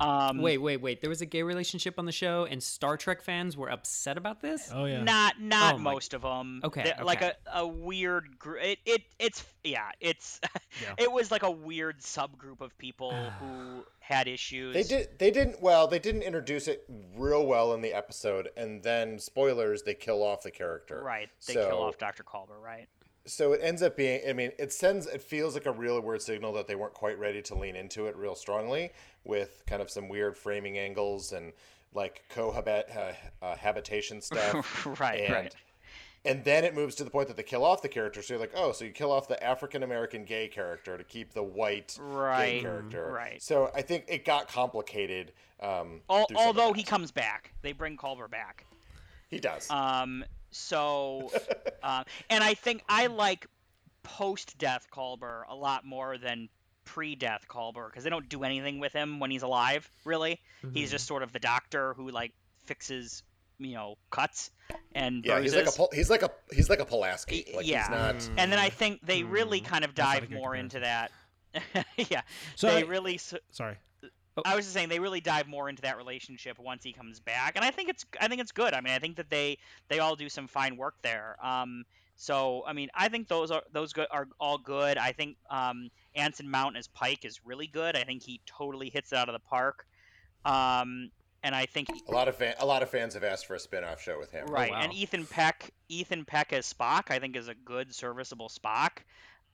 Um, wait, wait, wait. There was a gay relationship on the show, and Star Trek fans were upset about this. Oh yeah. Not not oh, most of them. Okay, okay. Like a, a weird group. It, it it's yeah. It's yeah. it was like a weird subgroup of people who had issues. They did. They didn't. Well, they didn't introduce it real well in the episode, and then spoilers. They kill off the character. Right. They so, kill off Doctor Culber. Right so it ends up being i mean it sends it feels like a real weird signal that they weren't quite ready to lean into it real strongly with kind of some weird framing angles and like cohabit uh, uh, habitation stuff. Right and, right. and then it moves to the point that they kill off the character so you're like oh so you kill off the african american gay character to keep the white right, gay character. right. So i think it got complicated um, Al- although he comes back. They bring Culber back. He does. Um so, uh, and I think I like post-death Culber a lot more than pre-death Culber because they don't do anything with him when he's alive. Really, mm-hmm. he's just sort of the doctor who like fixes you know cuts and yeah bruises. he's like a he's like a he's like a Pulaski like yeah not... and then I think they really mm. kind of dive more into that yeah so they I, really sorry. I was just saying they really dive more into that relationship once he comes back, and I think it's I think it's good. I mean, I think that they they all do some fine work there. Um, so I mean, I think those are those good, are all good. I think um, Anson Mount as Pike is really good. I think he totally hits it out of the park. Um, and I think a lot of fan, a lot of fans have asked for a spin-off show with him. Right, oh, wow. and Ethan Peck, Ethan Peck as Spock, I think is a good, serviceable Spock.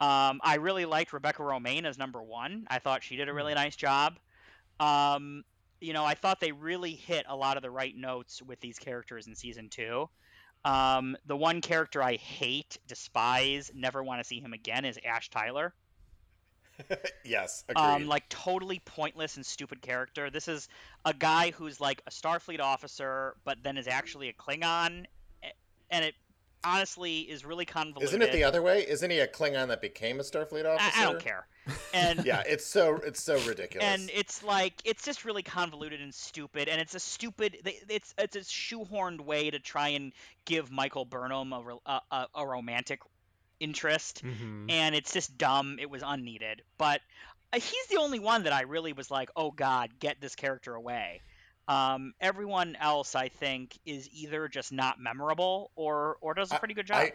Um, I really liked Rebecca Romijn as number one. I thought she did a really hmm. nice job. Um, you know, I thought they really hit a lot of the right notes with these characters in season two. Um, the one character I hate, despise, never want to see him again is Ash Tyler. yes, agreed. Um, like totally pointless and stupid character. This is a guy who's like a Starfleet officer, but then is actually a Klingon, and it honestly is really convoluted. Isn't it the other way? Isn't he a Klingon that became a Starfleet officer? I, I don't care. And yeah, it's so it's so ridiculous. And it's like it's just really convoluted and stupid, and it's a stupid. It's it's a shoehorned way to try and give Michael Burnham a a, a romantic interest, mm-hmm. and it's just dumb. It was unneeded, but uh, he's the only one that I really was like, oh God, get this character away. Um, everyone else, I think, is either just not memorable or or does a pretty good job. I,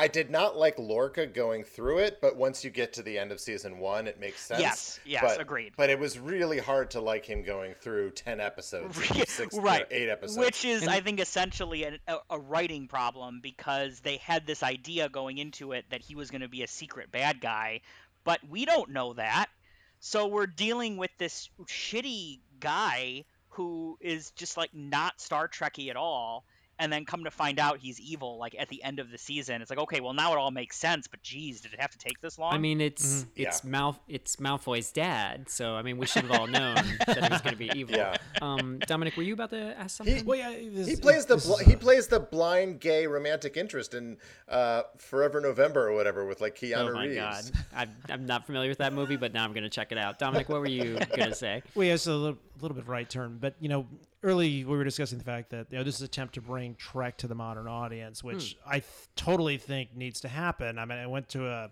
I did not like Lorca going through it, but once you get to the end of season one, it makes sense. Yes, yes, but, agreed. But it was really hard to like him going through ten episodes, six, right? eight episodes, which is, and, I think, essentially a, a writing problem because they had this idea going into it that he was going to be a secret bad guy, but we don't know that. So we're dealing with this shitty guy who is just like not Star Trekky at all. And then come to find out he's evil like at the end of the season. It's like, okay, well now it all makes sense, but geez, did it have to take this long? I mean, it's it's Mal it's Malfoy's dad, so I mean, we should have all known that he was going to be evil. Yeah. Um, Dominic, were you about to ask something? Well, yeah, this- He plays the bl- is, he uh, plays the blind gay romantic interest in uh, Forever November or whatever with like Keanu oh my Reeves. god, I'm, I'm not familiar with that movie, but now I'm going to check it out. Dominic, what were you going to say? Well, yeah, it's a little, little bit right turn, but you know, early we were discussing the fact that you know this is an attempt to bring Trek to the modern audience, hmm. which I th- totally think needs to happen. I mean, I went to a,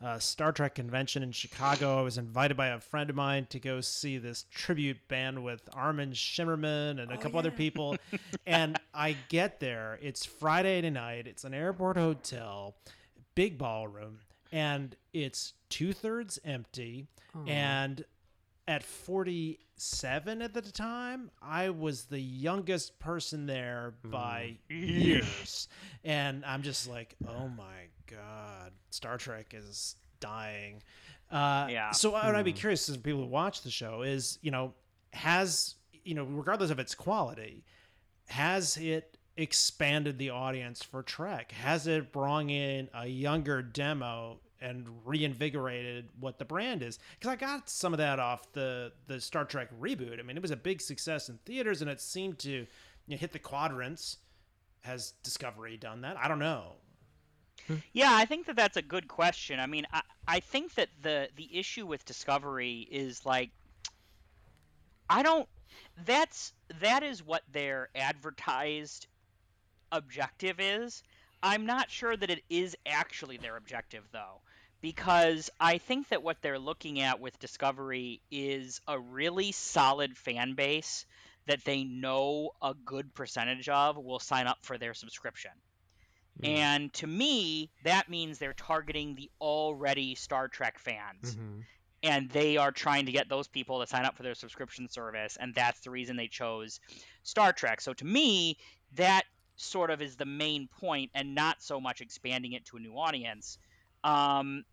a Star Trek convention in Chicago. I was invited by a friend of mine to go see this tribute band with Armin Shimerman and a oh, couple other people, and I get there. It's Friday night. It's an airport hotel, big ballroom, and it's two thirds empty, and at 47 at the time, I was the youngest person there by years. And I'm just like, oh my God, Star Trek is dying. Uh, Yeah. So what I'd be curious as people who watch the show is, you know, has, you know, regardless of its quality, has it expanded the audience for Trek? Has it brought in a younger demo and reinvigorated what the brand is? Because I got some of that off the the Star Trek reboot. I mean, it was a big success in theaters, and it seemed to you know, hit the quadrants. Has Discovery done that? I don't know. Yeah, I think that that's a good question. I mean, I, I think that the the issue with Discovery is like I don't that's that is what their advertised objective is. I'm not sure that it is actually their objective though because I think that what they're looking at with Discovery is a really solid fan base that they know a good percentage of will sign up for their subscription. Hmm. And to me, that means they're targeting the already Star Trek fans. Mm-hmm. And they are trying to get those people to sign up for their subscription service. And that's the reason they chose Star Trek. So to me, that sort of is the main point and not so much expanding it to a new audience. Um,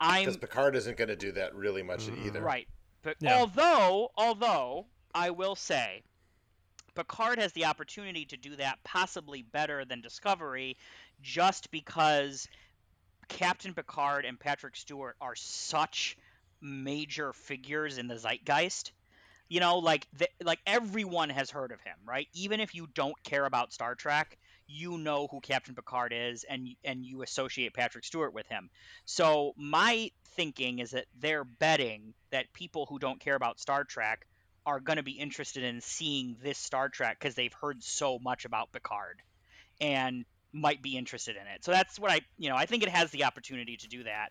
I'm Because Picard isn't going to do that really much either. Right. But Yeah. although, although I will say, Picard has the opportunity to do that possibly better than Discovery, just because Captain Picard and Patrick Stewart are such major figures in the zeitgeist. You know, like th- like everyone has heard of him, right? Even if you don't care about Star Trek, you know who Captain Picard is, and and you associate Patrick Stewart with him. So my thinking is that they're betting that people who don't care about Star Trek are going to be interested in seeing this Star Trek because they've heard so much about Picard and might be interested in it. So that's what I, you know, I think it has the opportunity to do that.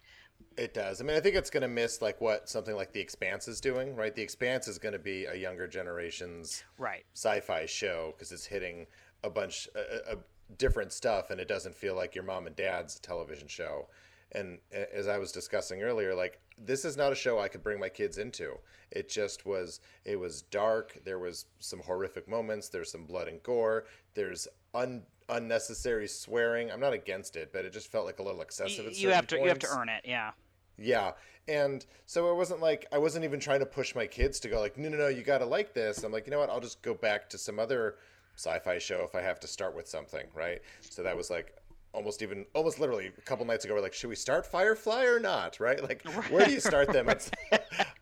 It does. I mean, I think it's going to miss like what something like The Expanse is doing, right? The Expanse is going to be a younger generation's Right. sci-fi show because it's hitting a bunch of different stuff, and it doesn't feel like your mom and dad's television show. And as I was discussing earlier, like this is not a show I could bring my kids into. It just was. It was dark. There was some horrific moments. There's some blood and gore. There's un, unnecessary swearing. I'm not against it, but it just felt like a little excessive. Y- at you have to certain you have to earn it. Yeah. Yeah. And so it wasn't like I wasn't even trying to push my kids to go like, no, no, no, you got to like this. I'm like, you know what? I'll just go back to some other sci-fi show if I have to start with something, right? So that was like almost even almost literally a couple nights ago we're like should we start firefly or not? Right? Like where do you start them? On,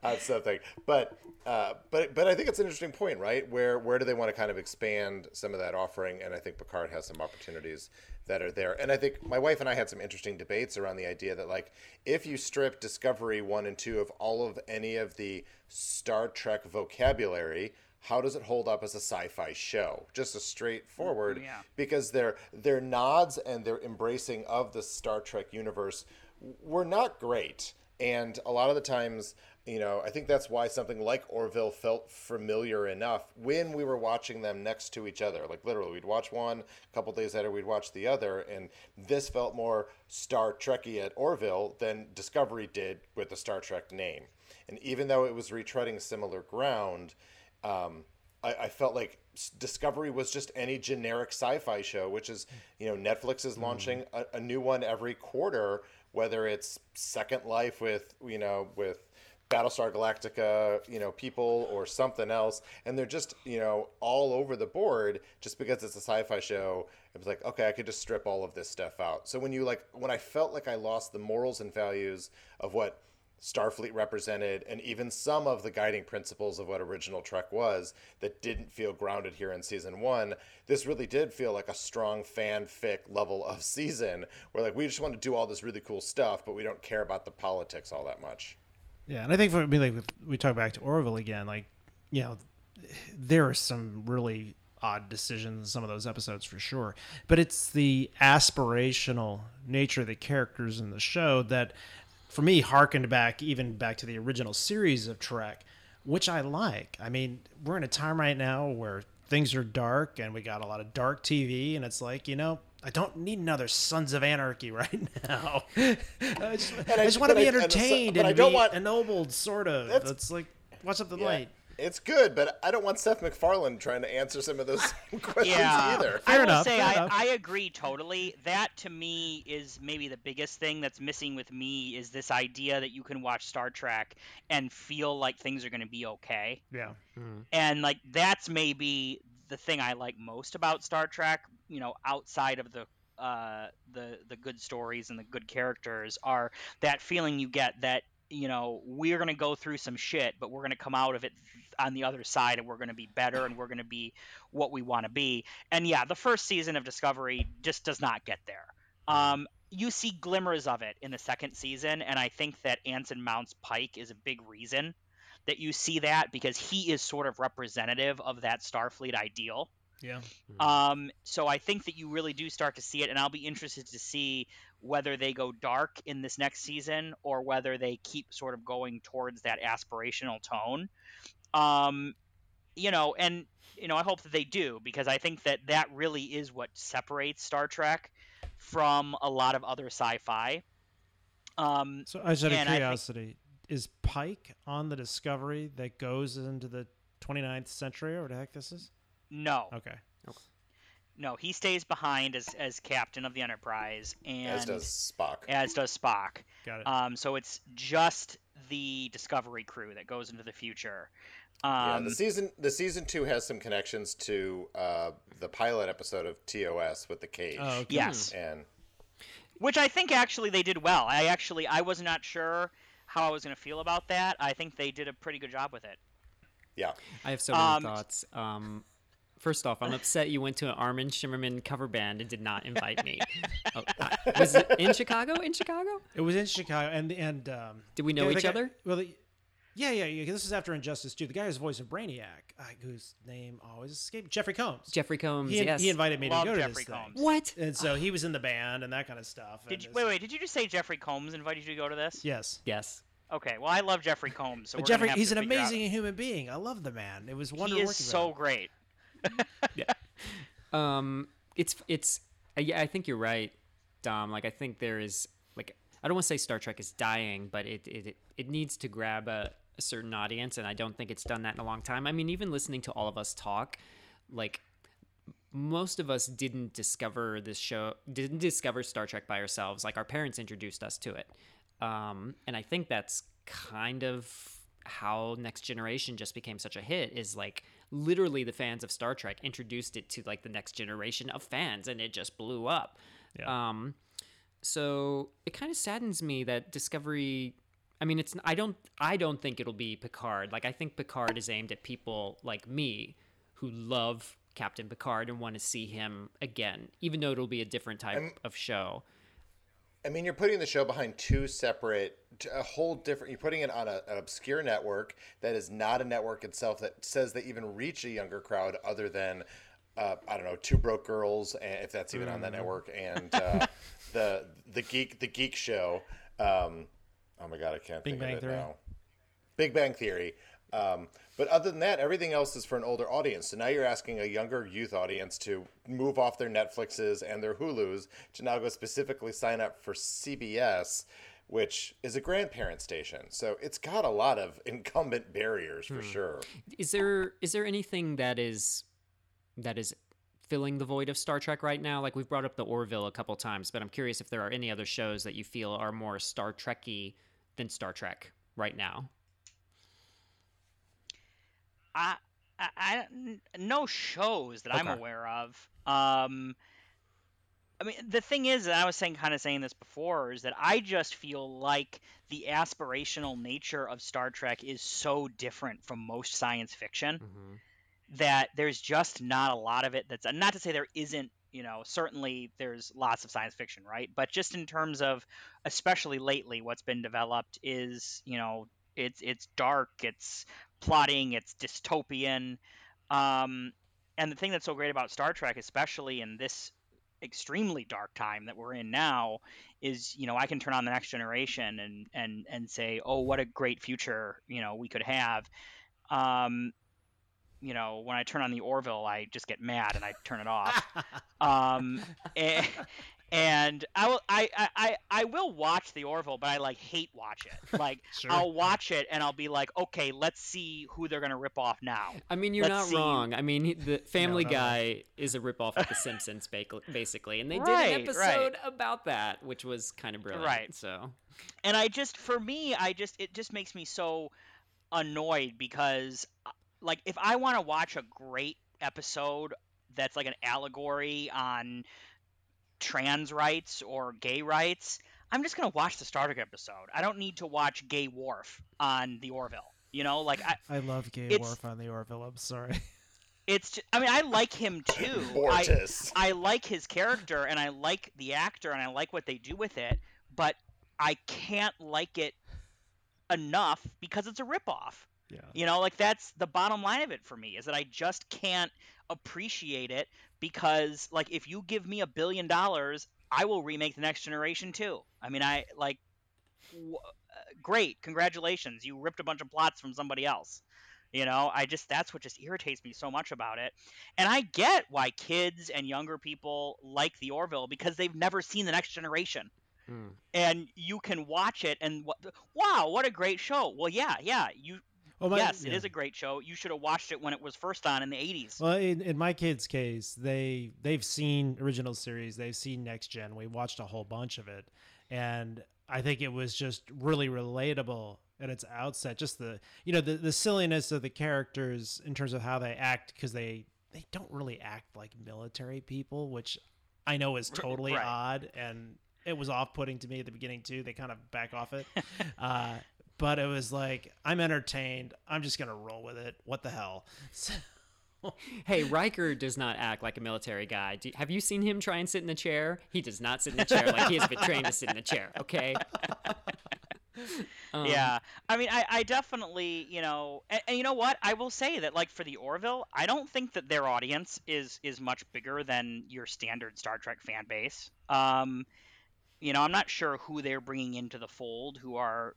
on something. But uh, but but i think it's an interesting point right? Where where do they want to kind of expand some of that offering? And i think picard has some opportunities that are there. And i think my wife and i had some interesting debates around the idea that like if you strip discovery 1 and 2 of all of any of the star trek vocabulary how does it hold up as a sci-fi show just a straightforward Yeah. because their their nods and their embracing of the Star Trek universe were not great. And a lot of the times, you know, I think that's why something like Orville felt familiar enough when we were watching them next to each other. Like literally, we'd watch one, a couple days later, we'd watch the other, and this felt more Star Trekky at Orville than Discovery did with the Star Trek name. And even though it was retreading similar ground, um, I, I felt like Discovery was just any generic sci-fi show, which is, you know, Netflix is launching a, a new one every quarter, whether it's Second Life with, you know, with Battlestar Galactica, you know, people or something else, and they're just, you know, all over the board just because it's a sci-fi show. It was like, okay, I could just strip all of this stuff out. So when you like, when I felt like I lost the morals and values of what Starfleet represented, and even some of the guiding principles of what original Trek was that didn't feel grounded here in season one. This really did feel like a strong fanfic level of season where, like, we just want to do all this really cool stuff, but we don't care about the politics all that much. Yeah, and I think for me, like we talk back to Orville again, like you know, there are some really odd decisions in some of those episodes for sure, but it's the aspirational nature of the characters in the show that, for me, harkened back even back to the original series of Trek, which I like. I mean, we're in a time right now where things are dark and we got a lot of dark TV, and it's like you know I don't need another Sons of Anarchy right now. I just, I, I just want to be entertained and, and, be want, ennobled, sort of. It's like what's up the yeah, light. It's good, but I don't want Seth MacFarlane trying to answer some of those questions yeah. either. Fair I enough, say I, I, agree totally. That to me is maybe the biggest thing that's missing with me is this idea that you can watch Star Trek and feel like things are going to be okay. Yeah. Mm-hmm. And like that's maybe the thing I like most about Star Trek, you know, outside of the uh, the the good stories and the good characters, are that feeling you get that you know we're going to go through some shit but we're going to come out of it on the other side and we're going to be better and we're going to be what we want to be and yeah the first season of discovery just does not get there um, you see glimmers of it in the second season and i think that anson mounts pike is a big reason that you see that because he is sort of representative of that Starfleet ideal. Yeah. Hmm. Um, so I think that you really do start to see it, and I'll be interested to see whether they go dark in this next season or whether they keep sort of going towards that aspirational tone. Um, you know, and you know, I hope that they do because I think that that really is what separates Star Trek from a lot of other sci-fi. Um, so, as out of curiosity, is Pike on the Discovery that goes into the 29th century or what the heck this is? No. Okay. No, he stays behind as, as captain of the Enterprise, and as does Spock. As does Spock. Got it. Um, so it's just the Discovery crew that goes into the future. Um, yeah, the season the season two has some connections to uh, the pilot episode of TOS with the cage. Oh, okay. Yes, and which I think actually they did well. I actually I was not sure how I was going to feel about that. I think they did a pretty good job with it. Yeah. I have so many um, thoughts. Um, first off, I'm upset you went to an Armin Shimerman cover band and did not invite me. oh, was it in Chicago? In Chicago? It was in Chicago, and and um, did we know each guy, other? Well, the, yeah, yeah, yeah. This is after Injustice 2. The guy who's voicing Brainiac, uh, whose name always escapes, Jeffrey Combs. Jeffrey Combs. He, yes. he invited me Love to go Jeffrey to this Combs. thing. What? And so he was in the band and that kind of stuff. Did you, wait, wait? Did you just say Jeffrey Combs invited you to go to this? Yes. Yes. Okay, well, I love Jeffrey Combs. So Jeffrey, he's an amazing out. human being. I love the man. It was wonderful. He is so great. yeah. Um, it's it's uh, yeah. I think you're right, Dom. Like I think there is like I don't want to say Star Trek is dying, but it it it needs to grab a, a certain audience, and I don't think it's done that in a long time. I mean, even listening to all of us talk, like most of us didn't discover this show, didn't discover Star Trek by ourselves. Like our parents introduced us to it. Um, and I think that's kind of how Next Generation just became such a hit is like literally the fans of Star Trek introduced it to like the next generation of fans and it just blew up. Yeah. Um, so it kind of saddens me that Discovery I mean it's I don't I don't think it'll be Picard. Like I think Picard is aimed at people like me who love Captain Picard and want to see him again, even though it'll be a different type I'm, of show. I mean, you're putting the show behind two separate, a whole different. You're putting it on a, an obscure network that is not a network itself that says they even reach a younger crowd other than, uh, I don't know, Two Broke Girls, if that's even mm. on that mm. network, and uh, the the geek the geek show. Um, oh my god, I can't Big think Bang of it Theory. now. Big Bang Theory. Um, but other than that, everything else is for an older audience. So now you're asking a younger youth audience to move off their Netflixes and their Hulus to now go specifically sign up for CBS, which is a grandparent station. So it's got a lot of incumbent barriers for hmm. sure. Is there is there anything that is that is filling the void of Star Trek right now? Like we've brought up the Orville a couple times, but I'm curious if there are any other shows that you feel are more Star Trekky than Star Trek right now. I, I, I no shows that I'm aware of. Um, I mean, the thing is, and I was saying, kind of saying this before, is that I just feel like the aspirational nature of Star Trek is so different from most science fiction Mhm. that there's just not a lot of it that's not to say there isn't you know certainly there's lots of science fiction right but just in terms of especially lately what's been developed is you know it's it's dark it's plotting it's dystopian um, and the thing that's so great about star trek especially in this extremely dark time that we're in now is you know i can turn on the next generation and and and say oh what a great future you know we could have um, you know, when I turn on the Orville, I just get mad and I turn it off. um, and, and I will, I, I, I, I will watch the Orville, but I like hate watch it. Like Sure. I'll watch it and I'll be like, okay, let's see who they're gonna rip off now. I mean, you're Let's not see. wrong. I mean, the Family not wrong. Guy is a rip off of The Simpsons, basically, and they did Right, an right. episode about that, which was kind of brilliant. Right. So, and I just for me, I just it just makes me so annoyed because uh, like if I want to watch a great episode that's like an allegory on trans rights or gay rights, I'm just gonna watch the Star Trek episode. I don't need to watch Gay Worf on the Orville. You know, like I, I love Gay It's- Worf on the Orville. I'm sorry. it's. Just, I mean, I like him too. I, I like his character and I like the actor and I like what they do with it, but I can't like it enough because it's a ripoff. Yeah. You know, like that's the bottom line of it for me is that I just can't appreciate it because like if you give me a billion dollars, I will remake the next generation too. I mean, I like w- uh, great, congratulations. You ripped a bunch of plots from somebody else. You know, I just that's what just irritates me so much about it. And I get why kids and younger people like the Orville because they've never seen the next generation hmm. and you can watch it and what wow what a great show well yeah yeah you Well, my- yes it yeah. is a great show you should have watched it when it was first on in the 80s Well, in, in my kids' case, they they've seen original series, they've seen Next Gen. We watched a whole bunch of it, and I think it was just really relatable at its outset. Just the you know the the silliness of the characters in terms of how they act because they they don't really act like military people, which I know is totally right. odd and it was off putting to me at the beginning too. They kind of back off it. uh, but it was like I'm entertained. I'm just gonna roll with it. What the hell? So, Hey, Riker does not act like a military guy. Do, have you seen him try and sit in the chair? He does not sit in the chair like he has been trained to sit in the chair. Okay. Um, yeah i mean I, I definitely you know and, and you know what i will say that like for the orville i don't think that their audience is is much bigger than your standard star trek fan base um you know i'm not sure who they're bringing into the fold who are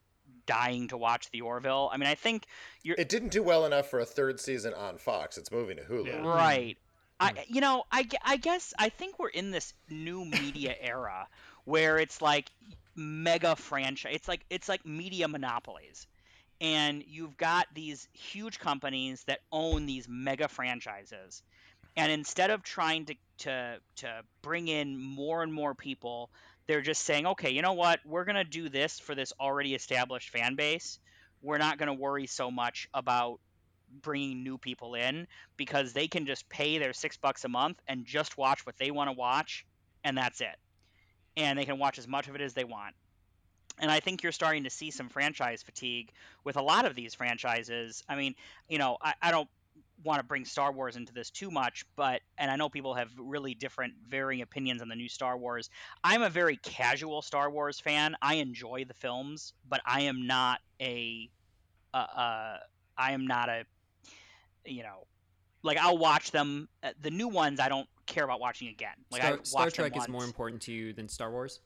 dying to watch the orville i mean i think you're It didn't do well enough for a third season on Fox. It's moving to Hulu. Yeah. Right. I hmm. you know I, I guess I think we're in this new media era where it's like mega franchise. It's like it's like media monopolies, and you've got these huge companies that own these mega franchises, and instead of trying to to to bring in more and more people, they're just saying, okay, you know what, we're gonna do this for this already established fan base. We're not gonna worry so much about bringing new people in because they can just pay their six bucks a month and just watch what they want to watch, and that's it. And they can watch as much of it as they want. And I think you're starting to see some franchise fatigue with a lot of these franchises. I mean, you know, I, I don't want to bring Star Wars into this too much, but, and I know people have really different, varying opinions on the new Star Wars. I'm a very casual Star Wars fan. I enjoy the films, but I am not a, uh, uh, I am not a, you know, like I'll watch them. Uh, the new ones I don't care about watching again. Like I Star, Star them Trek is more important to you than Star Wars.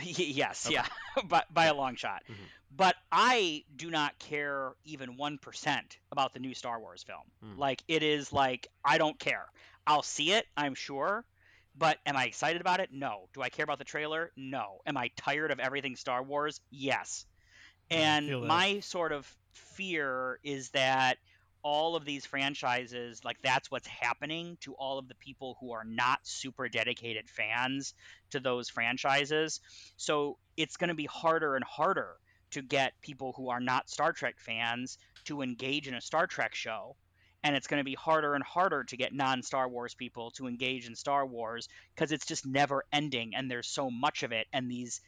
Yes, Okay. yeah, by, by a long shot. Mhm. But I do not care even 1% about the new Star Wars film. Mm. Like, it is like, I don't care. I'll see it, I'm sure. But am I excited about it? No. Do I care about the trailer? No. Am I tired of everything Star Wars? Yes. And my sort of fear is that all of these franchises, like that's what's happening to all of the people who are not super dedicated fans to those franchises. So it's going to be harder and harder to get people who are not Star Trek fans to engage in a Star Trek show and it's going to be harder and harder to get non-Star Wars people to engage in Star Wars because it's just never ending and there's so much of it and these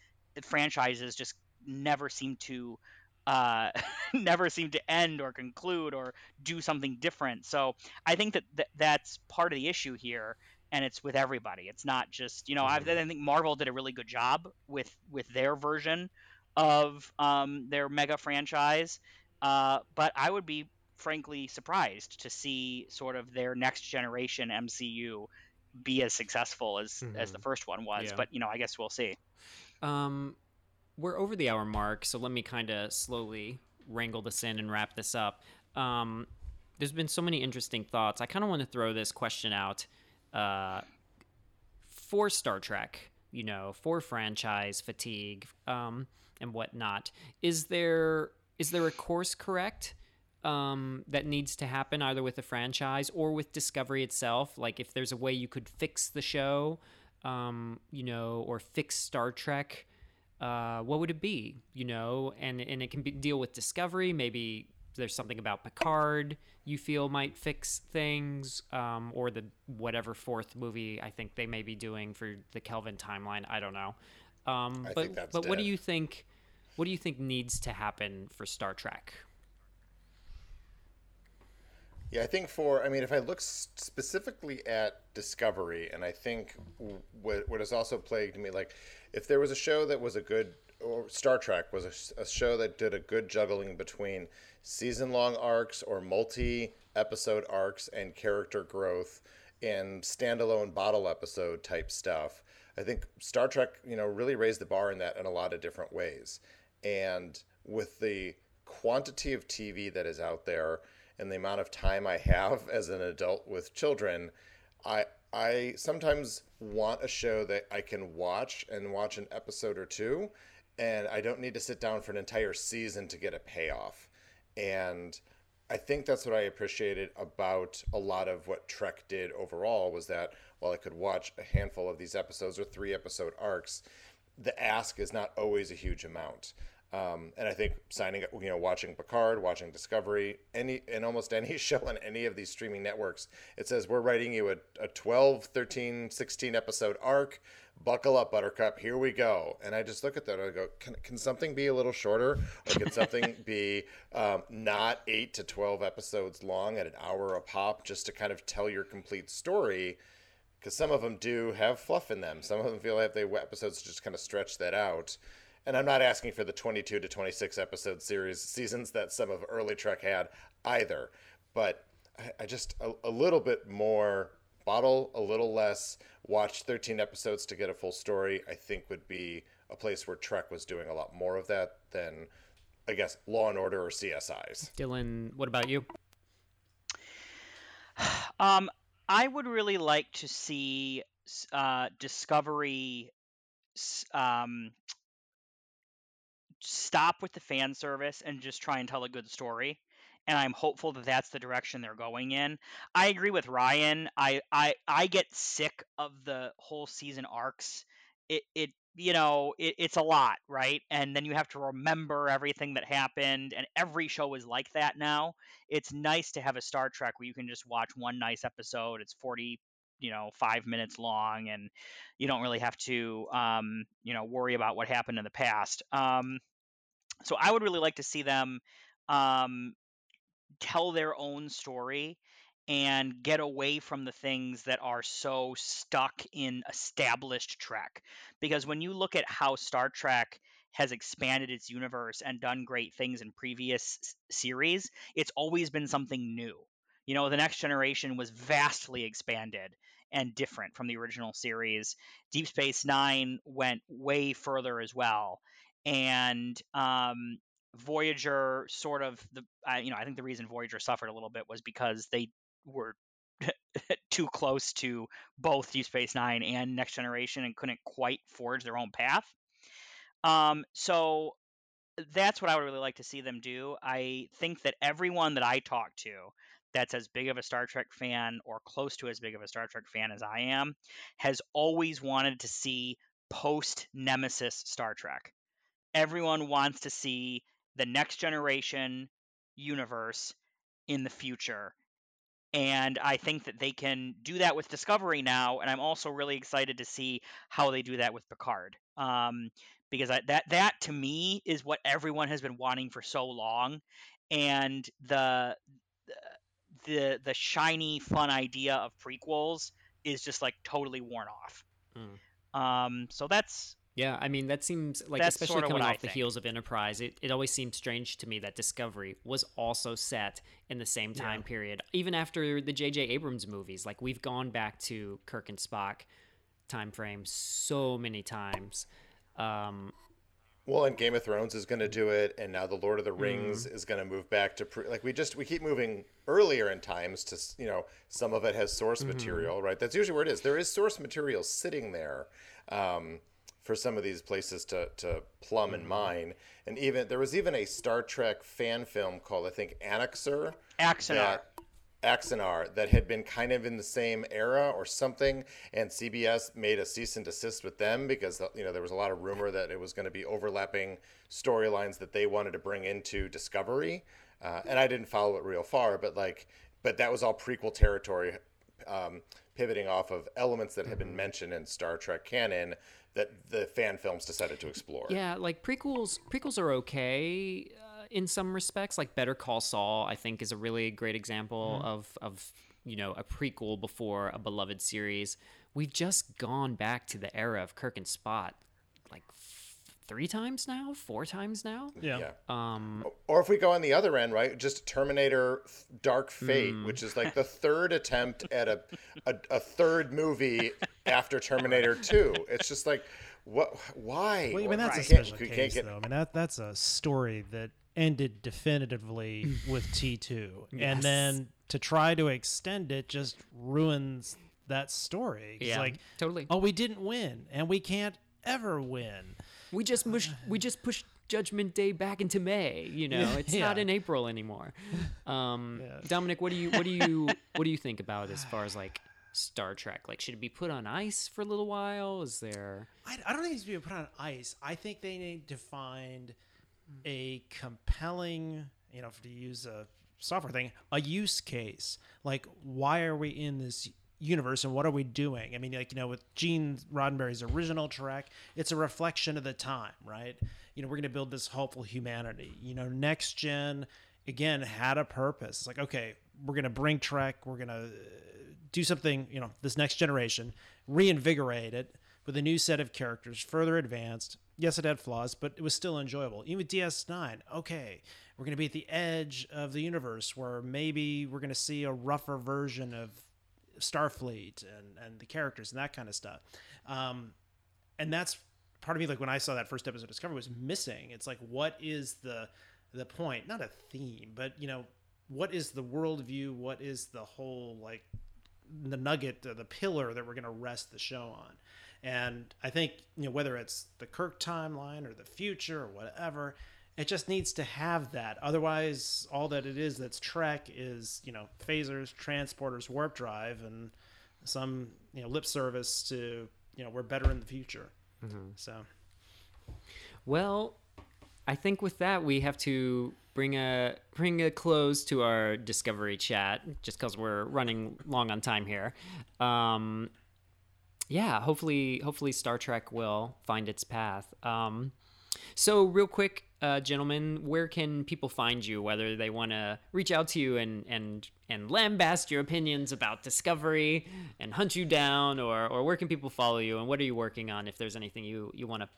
franchises just never seem to uh, never seem to end or conclude or do something different. So I think that th- that's part of the issue here, and it's with everybody. It's not just you know I, I think Marvel did a really good job with with their version of um, their mega franchise, uh, but I would be frankly surprised to see sort of their next generation MCU be as successful as mm-hmm. as the first one was. Yeah. But you know, I guess we'll see. Um, we're over the hour mark, so let me kind of slowly wrangle this in and wrap this up. Um, there's been so many interesting thoughts. I kind of want to throw this question out uh, for Star Trek, you know, for franchise fatigue um, and whatnot. Is there is there a course correct um, that needs to happen either with the franchise or with Discovery itself? Like if there's a way you could fix the show, um, you know, or fix Star Trek uh, what would it be? You know, and and it can be, deal with discovery. Maybe there's something about Picard you feel might fix things, um, or the whatever fourth movie I think they may be doing for the Kelvin timeline. I don't know. Um, but but dead. what do you think? What do you think needs to happen for Star Trek? Yeah, I think for I mean, if I look specifically at Discovery, and I think what what has also plagued me, like if there was a show that was a good or Star Trek was a, a show that did a good juggling between season long arcs or multi episode arcs and character growth and standalone bottle episode type stuff. I think Star Trek, you know, really raised the bar in that in a lot of different ways. And with the quantity of TV that is out there and the amount of time I have as an adult with children, I I sometimes want a show that I can watch and watch an episode or two, and I don't need to sit down for an entire season to get a payoff. And I think that's what I appreciated about a lot of what Trek did overall was that while I could watch a handful of these episodes or three episode arcs, the ask is not always a huge amount. Um, and I think signing you know, watching Picard, watching Discovery, any and almost any show on any of these streaming networks, it says we're writing you a, a 12, 13, 16 episode arc. Buckle up, Buttercup. Here we go. And I just look at that and I go, can, can something be a little shorter? Or can something be um, not 8 to 12 episodes long at an hour a pop just to kind of tell your complete story? Because some of them do have fluff in them. Some of them feel like they episodes just kind of stretch that out and I'm not asking for the 22 to 26 episode series seasons that some of early Trek had either, but I, I just a, a, little bit more bottle, a little less. Watch 13 episodes to get a full story. I think would be a place where Trek was doing a lot more of that than, I guess, Law and Order or CSIs. Dylan, what about you? Um, I would really like to see uh, Discovery um, stop with the fan service and just try and tell a good story and I'm hopeful that that's the direction they're going in. I agree with Ryan. I I I get sick of the whole season arcs. It it you know it, it's a lot, right? And then you have to remember everything that happened, and every show is like that now. It's nice to have a Star Trek where you can just watch one nice episode. It's forty you know five minutes long and you don't really have to um, you know worry about what happened in the past um, so I would really like to see them um, tell their own story and get away from the things that are so stuck in established Trek. Because when you look at how Star Trek has expanded its universe and done great things in previous s- series, it's always been something new. You know, the next generation was vastly expanded and different from the original series. Deep Space Nine went way further as well and um, Voyager sort of the uh, you know I think the reason Voyager suffered a little bit was because they were too close to both Deep Space Nine and Next Generation and couldn't quite forge their own path. Um, so that's what I would really like to see them do. I think that everyone that I talk to that's as big of a Star Trek fan or close to as big of a Star Trek fan as I am has always wanted to see post Nemesis Star Trek everyone wants to see the next generation universe in the future and I think that they can do that with Discovery now. And I'm also really excited to see how they do that with Picard. Um, because I, that that to me is what everyone has been wanting for so long, and the the the shiny fun idea of prequels is just like totally worn off. Mm. Um, so that's yeah, I mean that seems like That's especially coming what I off the think. heels of Enterprise, it, it always seemed strange to me that Discovery was also set in the same time period. Even after the J.J. Abrams movies, like we've gone back to Kirk and Spock time frame so many times. Um, Well, and Game of Thrones is going to do it, and now the Lord of the Rings is going to move back to pre- like we just we keep moving earlier in times to you know some of it has source material, right? That's usually where it is. There is source material sitting there um, for some of these places to to plumb and mine, and even there was even a Star Trek fan film called I think Annexer. Axanar. that that had been kind of in the same era or something, and CBS made a cease and desist with them because you know there was a lot of rumor that it was going to be overlapping storylines that they wanted to bring into Discovery, uh, and I didn't follow it real far, but like, but that was all prequel territory, um, pivoting off of elements that had been mentioned in Star Trek canon that the fan films decided to explore. Yeah, like prequels. Prequels are okay uh, in some respects. Like Better Call Saul, I think, is a really great example of of you know a prequel before a beloved series. We've just gone back to the era of Kirk and Spock, like three times now, four times now. Yeah. Yeah. Um, Or if we go on the other end, right, just Terminator Dark Fate, which is like the third attempt at a, a, a third movie after Terminator 2. It's just like, what? Why? Well, I mean that's a special case, get- though. I mean that that's a story that ended definitively with T two, and then to try to extend it just ruins that story. Yeah, like totally. Oh, we didn't win, and we can't ever win. we just pushed we just pushed Judgment Day back into May. You know, it's not in April anymore. Um, Dominic, what do you what do you what do you think about as far as like Star Trek? Like, should it be put on ice for a little while? Is there I, I don't think it needs to be put on ice. I think they need to find a compelling, you know, to use a software thing, a use case. Like, why are we in this universe and what are we doing? I mean, like, you know, with Gene Roddenberry's original Trek, it's a reflection of the time, right? You know, we're going to build this hopeful humanity. You know, next gen, again, had a purpose. It's like, okay, we're going to bring Trek, we're going to do something, you know, this next generation, reinvigorate it with a new set of characters, further advanced. Yes, it had flaws, but it was still enjoyable. Even with DS9, okay, we're going to be at the edge of the universe where maybe we're going to see a rougher version of Starfleet and, and the characters and that kind of stuff. Um, and that's part of me, like when I saw that first episode of Discovery, was missing. It's like, what is the the point? Not a theme, but you know, what is the worldview? What is the whole like the nugget, the pillar that we're going to rest the show on. And I think, you know, whether it's the Kirk timeline or the future or whatever, it just needs to have that. Otherwise, all that it is that's Trek is, you know, phasers, transporters, warp drive, and some, you know, lip service to, you know, we're better in the future. Mm-hmm. So, Well, I think with that we have to bring a bring a close to our discovery chat, just because we're running long on time here. Um, yeah, hopefully, hopefully Star Trek will find its path. Um, so, real quick, uh, gentlemen, where can people find you? Whether they want to reach out to you and and and lambast your opinions about Discovery and hunt you down, or or where can people follow you? And what are you working on? If there's anything you you want to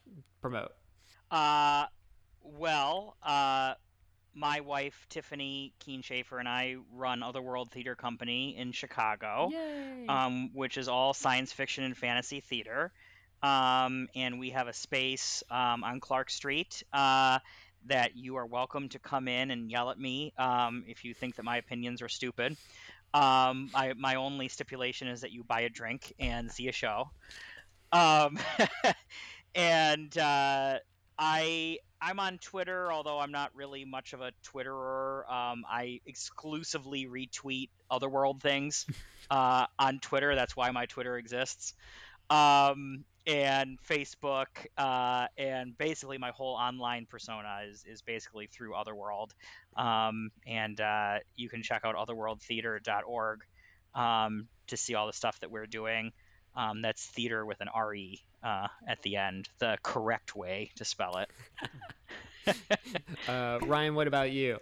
promote. Uh, well, uh, my wife Tiffany Keane Schaefer and I run Otherworld Theater Company in Chicago, um, which is all science fiction and fantasy theater. Um, and we have a space um, on Clark Street uh, that you are welcome to come in and yell at me um, if you think that my opinions are stupid. Um, I, my only stipulation is that you buy a drink and see a show. Um, and uh, I I'm on Twitter, although I'm not really much of a Twitterer. Um, I exclusively retweet Otherworld things uh, on Twitter. That's why my Twitter exists. um, and Facebook, uh, and basically my whole online persona is, is basically through Otherworld. Um, and uh, you can check out otherworldtheatre.org um, to see all the stuff that we're doing. Um, that's theater with an RE uh, at the end, the correct way to spell it. uh, Ryan, what about you?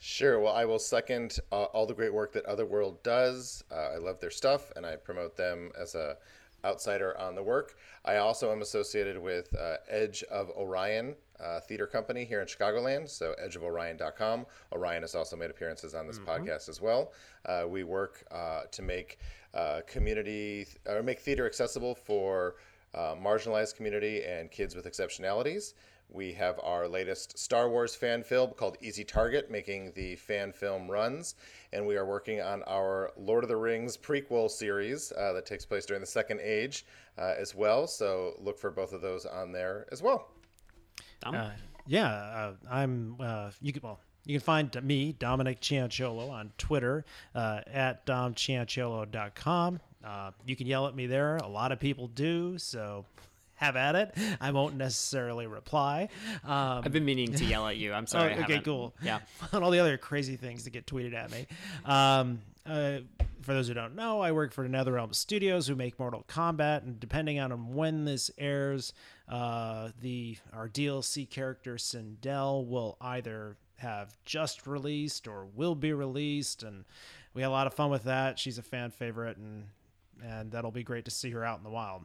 Sure. Well, I will second uh, all the great work that Otherworld does. Uh, I love their stuff, and I promote them as a outsider on the work. I also am associated with uh, Edge of Orion uh, Theater Company here in Chicagoland, so edgeoforion.com. Orion has also made appearances on this mm-hmm. podcast as well. Uh, we work uh, to make uh, community or make theater accessible for uh, marginalized community and kids with exceptionalities. We have our latest Star Wars fan film called Easy Target, making the fan film runs. And we are working on our Lord of the Rings prequel series uh, that takes place during the Second Age uh, as well. So look for both of those on there as well. Uh, yeah, uh, I'm. Uh, you can well, you can find me, Dominic Cianciolo, on Twitter uh, at domcianciolo.com. Uh, you can yell at me there. A lot of people do, so have at it. I won't necessarily reply. Um, I've been meaning to yell at you. I'm sorry. Oh, okay, cool. Yeah. and all the other crazy things that get tweeted at me. Um, uh, for those who don't know, I work for NetherRealm Studios, who make Mortal Kombat, and depending on when this airs, uh, the our DLC character Sindel will either have just released or will be released, and we had a lot of fun with that. She's a fan favorite, and and that'll be great to see her out in the wild.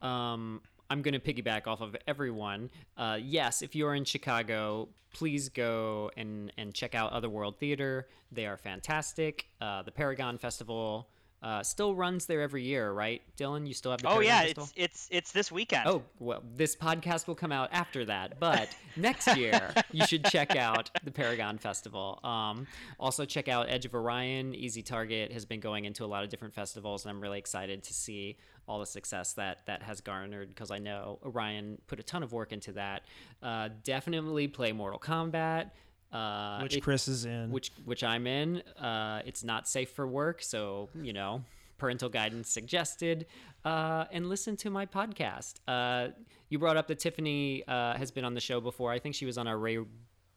Um, I'm going to piggyback off of everyone. Uh, yes, if you're in Chicago, please go and, and check out Otherworld Theater. They are fantastic. Uh, the Paragon Festival uh, still runs there every year, right, Dylan? You still have the oh Paragon yeah, Festival? it's it's it's this weekend. Oh well, this podcast will come out after that, but next year you should check out the Paragon Festival. Um, also check out Edge of Orion. Easy Target has been going into a lot of different festivals, and I'm really excited to see all the success that that has garnered because I know Orion put a ton of work into that. Uh, definitely play Mortal Kombat. Uh, which it, Chris is in. Which which I'm in. Uh, it's not safe for work, so you know, parental guidance suggested. Uh, and listen to my podcast. Uh, you brought up that Tiffany uh, has been on the show before. I think she was on our Ray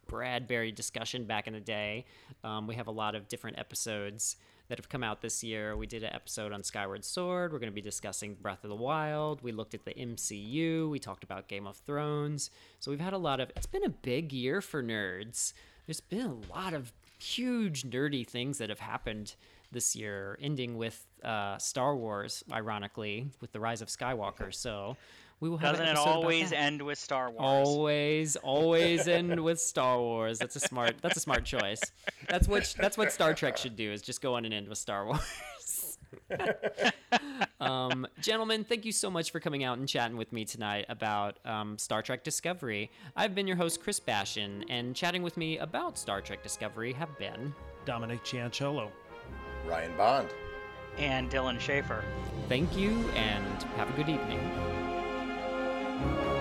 Bradbury discussion back in the day. Um, we have a lot of different episodes that have come out this year. We did an episode on Skyward Sword. We're going to be discussing Breath of the Wild. We looked at the MCU. We talked about Game of Thrones. So we've had a lot of. It's been a big year for nerds. There's been a lot of huge nerdy things that have happened this year, ending with uh, Star Wars, ironically, with the Rise of Skywalker. So we will have Doesn't it always end with Star Wars? Always, always end with Star Wars. That's a smart. That's a smart choice. That's what. That's what Star Trek should do. Is just go on and end with Star Wars. um, gentlemen, thank you so much for coming out and chatting with me tonight about um, Star Trek Discovery. I've been your host, Chris Bashan, and chatting with me about Star Trek Discovery have been Dominic Cianciolo, Ryan Bond, and Dylan Schaefer. Thank you, and have a good evening. Thank you.